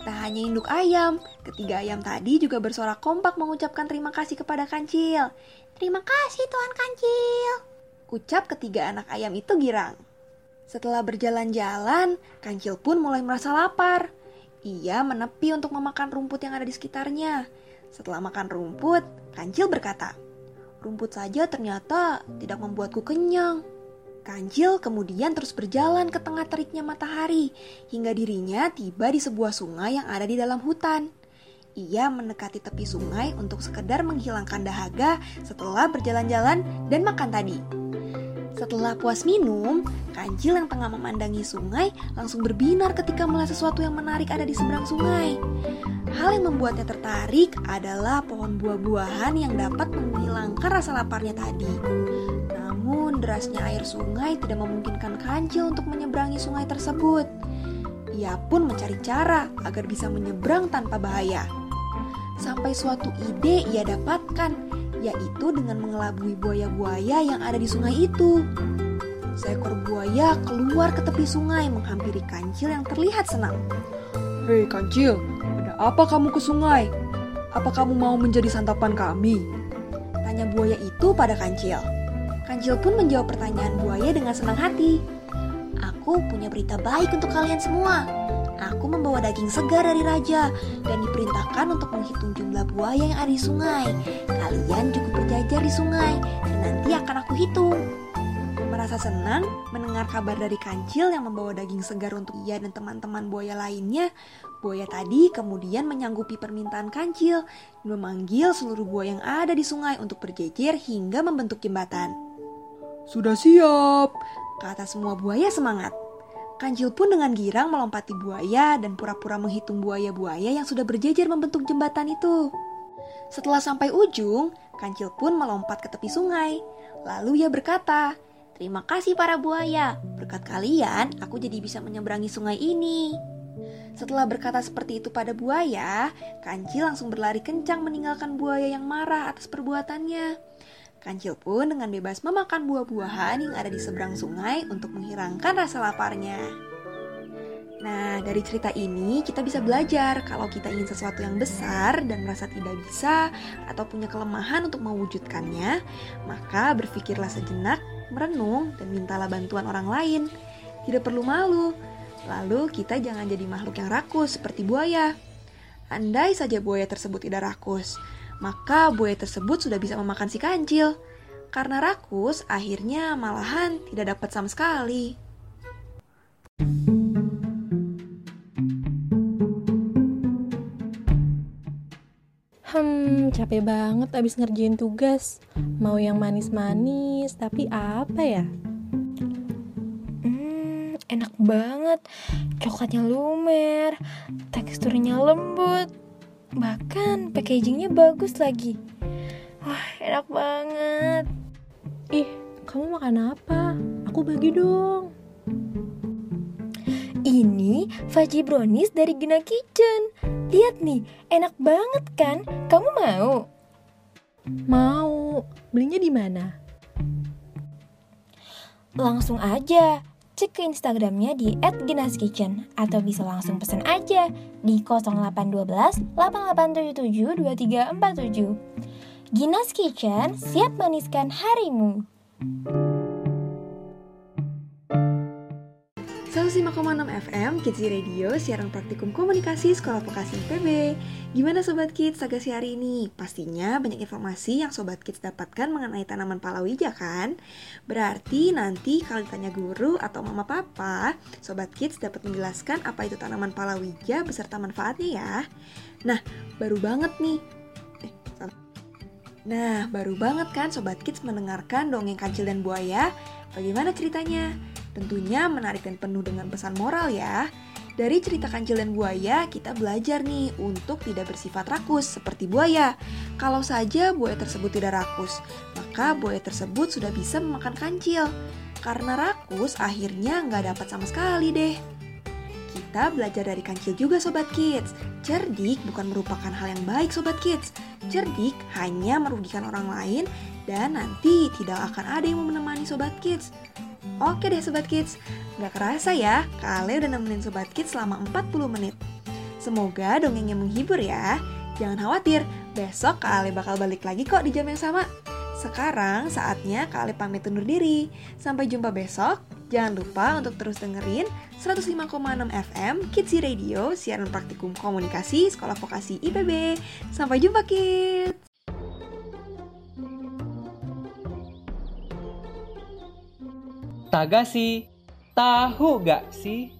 Tak hanya induk ayam, ketiga ayam tadi juga bersorak kompak mengucapkan terima kasih kepada Kancil. Terima kasih Tuan Kancil. Ucap ketiga anak ayam itu girang. Setelah berjalan-jalan, Kancil pun mulai merasa lapar. Ia menepi untuk memakan rumput yang ada di sekitarnya. Setelah makan rumput, Kancil berkata, "Rumput saja ternyata tidak membuatku kenyang." Kancil kemudian terus berjalan ke tengah teriknya matahari hingga dirinya tiba di sebuah sungai yang ada di dalam hutan. Ia mendekati tepi sungai untuk sekedar menghilangkan dahaga setelah berjalan-jalan dan makan tadi. Setelah puas minum, kancil yang tengah memandangi sungai langsung berbinar ketika melihat sesuatu yang menarik ada di seberang sungai. Hal yang membuatnya tertarik adalah pohon buah-buahan yang dapat menghilangkan rasa laparnya tadi. Namun derasnya air sungai tidak memungkinkan kancil untuk menyeberangi sungai tersebut. Ia pun mencari cara agar bisa menyeberang tanpa bahaya. Sampai suatu ide ia dapatkan, yaitu dengan mengelabui buaya-buaya yang ada di sungai itu. Seekor buaya keluar ke tepi sungai menghampiri kancil yang terlihat senang. Hei kancil, ada apa kamu ke sungai? Apa kamu mau menjadi santapan kami? Tanya buaya itu pada kancil. Kancil pun menjawab pertanyaan buaya dengan senang hati. Aku punya berita baik untuk kalian semua. Aku membawa daging segar dari raja dan diperintahkan untuk menghitung jumlah buaya yang ada di sungai. Kalian cukup berjajar di sungai dan nanti akan aku hitung. Merasa senang mendengar kabar dari kancil yang membawa daging segar untuk ia dan teman-teman buaya lainnya, buaya tadi kemudian menyanggupi permintaan kancil dan memanggil seluruh buaya yang ada di sungai untuk berjejer hingga membentuk jembatan. Sudah siap, kata semua buaya semangat. Kancil pun dengan girang melompati buaya dan pura-pura menghitung buaya-buaya yang sudah berjejer membentuk jembatan itu. Setelah sampai ujung, Kancil pun melompat ke tepi sungai. Lalu ia berkata, Terima kasih para buaya. Berkat kalian, aku jadi bisa menyeberangi sungai ini. Setelah berkata seperti itu pada buaya, Kancil langsung berlari kencang meninggalkan buaya yang marah atas perbuatannya. Kancil pun dengan bebas memakan buah-buahan yang ada di seberang sungai untuk menghilangkan rasa laparnya. Nah, dari cerita ini kita bisa belajar kalau kita ingin sesuatu yang besar dan merasa tidak bisa atau punya kelemahan untuk mewujudkannya, maka berpikirlah sejenak, merenung, dan mintalah bantuan orang lain. Tidak perlu malu. Lalu kita jangan jadi makhluk yang rakus seperti buaya. Andai saja buaya tersebut tidak rakus, maka buaya tersebut sudah bisa memakan si kancil. Karena rakus, akhirnya malahan tidak dapat sama sekali. Hmm, capek banget abis ngerjain tugas. Mau yang manis-manis, tapi apa ya? Hmm, enak banget. Coklatnya lumer, teksturnya lembut, bahkan packagingnya bagus lagi. Wah, enak banget. Ih, kamu makan apa? Aku bagi dong. Ini Faji Brownies dari Gina Kitchen. Lihat nih, enak banget kan? Kamu mau? Mau. Belinya di mana? Langsung aja. Cek ke Instagramnya di @ginaskitchen atau bisa langsung pesan aja di 0812 8877 2347. Ginas Kitchen siap maniskan harimu. 105,6 FM Kids Radio siaran praktikum komunikasi Sekolah Vokasi IPB. Gimana Sobat Kids tagasi hari ini? Pastinya banyak informasi yang Sobat Kids dapatkan mengenai tanaman palawija kan? Berarti nanti kalau ditanya guru atau mama papa, Sobat Kids dapat menjelaskan apa itu tanaman palawija beserta manfaatnya ya. Nah, baru banget nih. Nah, baru banget kan Sobat Kids mendengarkan dongeng kancil dan buaya? Bagaimana ceritanya? Tentunya menarik dan penuh dengan pesan moral ya. Dari cerita kancil dan buaya, kita belajar nih untuk tidak bersifat rakus seperti buaya. Kalau saja buaya tersebut tidak rakus, maka buaya tersebut sudah bisa memakan kancil. Karena rakus, akhirnya nggak dapat sama sekali deh. Kita belajar dari kancil juga Sobat Kids. Cerdik bukan merupakan hal yang baik Sobat Kids. Cerdik hanya merugikan orang lain dan nanti tidak akan ada yang mau menemani Sobat Kids. Oke deh Sobat Kids, gak kerasa ya, Kale udah nemenin Sobat Kids selama 40 menit. Semoga dongengnya menghibur ya. Jangan khawatir, besok Kak Ale bakal balik lagi kok di jam yang sama. Sekarang saatnya Kak Ale pamit undur diri. Sampai jumpa besok. Jangan lupa untuk terus dengerin 105,6 FM Kids Radio, siaran praktikum komunikasi Sekolah Vokasi IPB. Sampai jumpa Kids! Tagasi, tahu gak sih?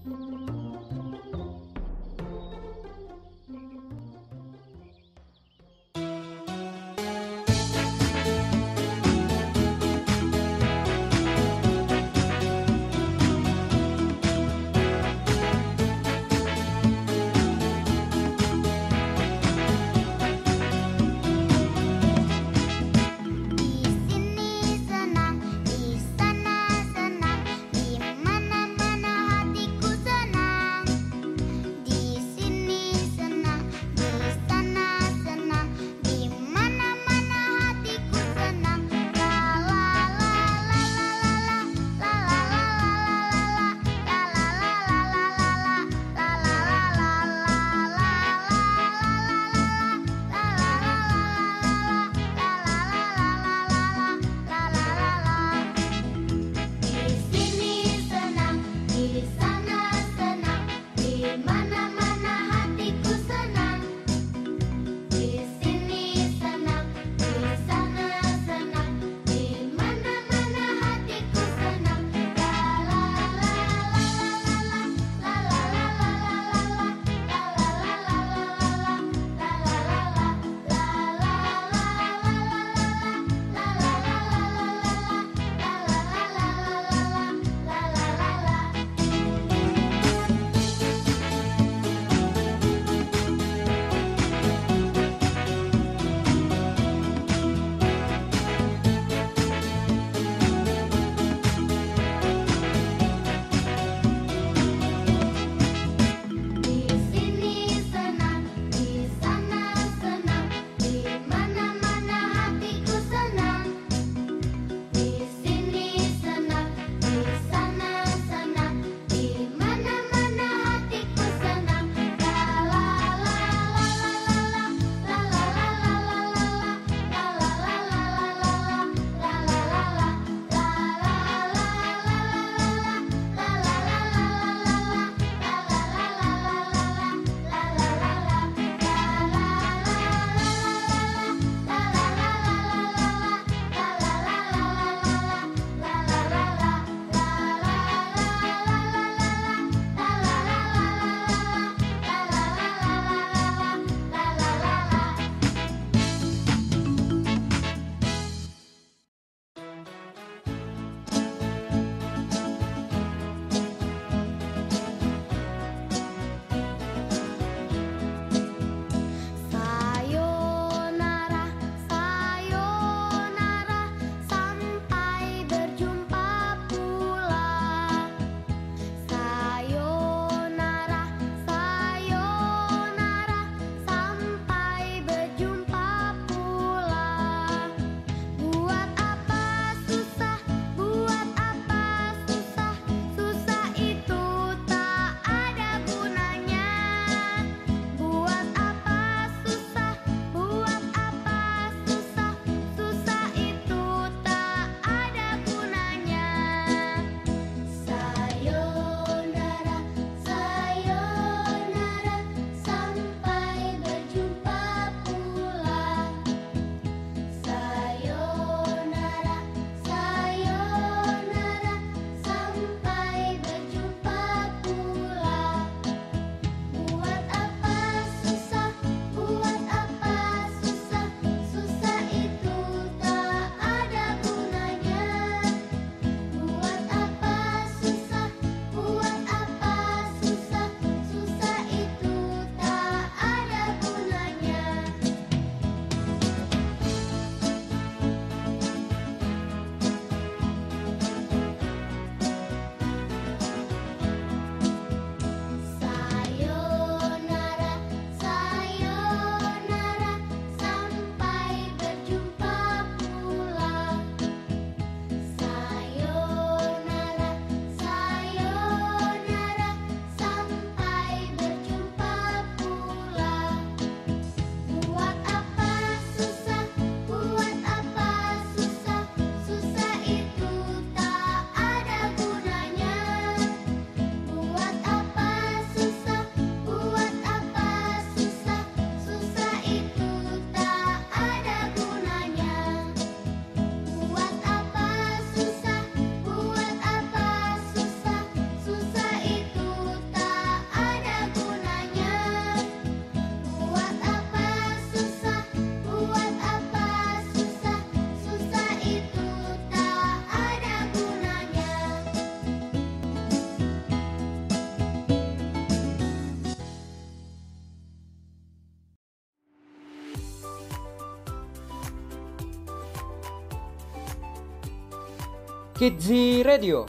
Kidzi Radio,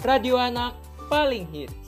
radio anak paling hit.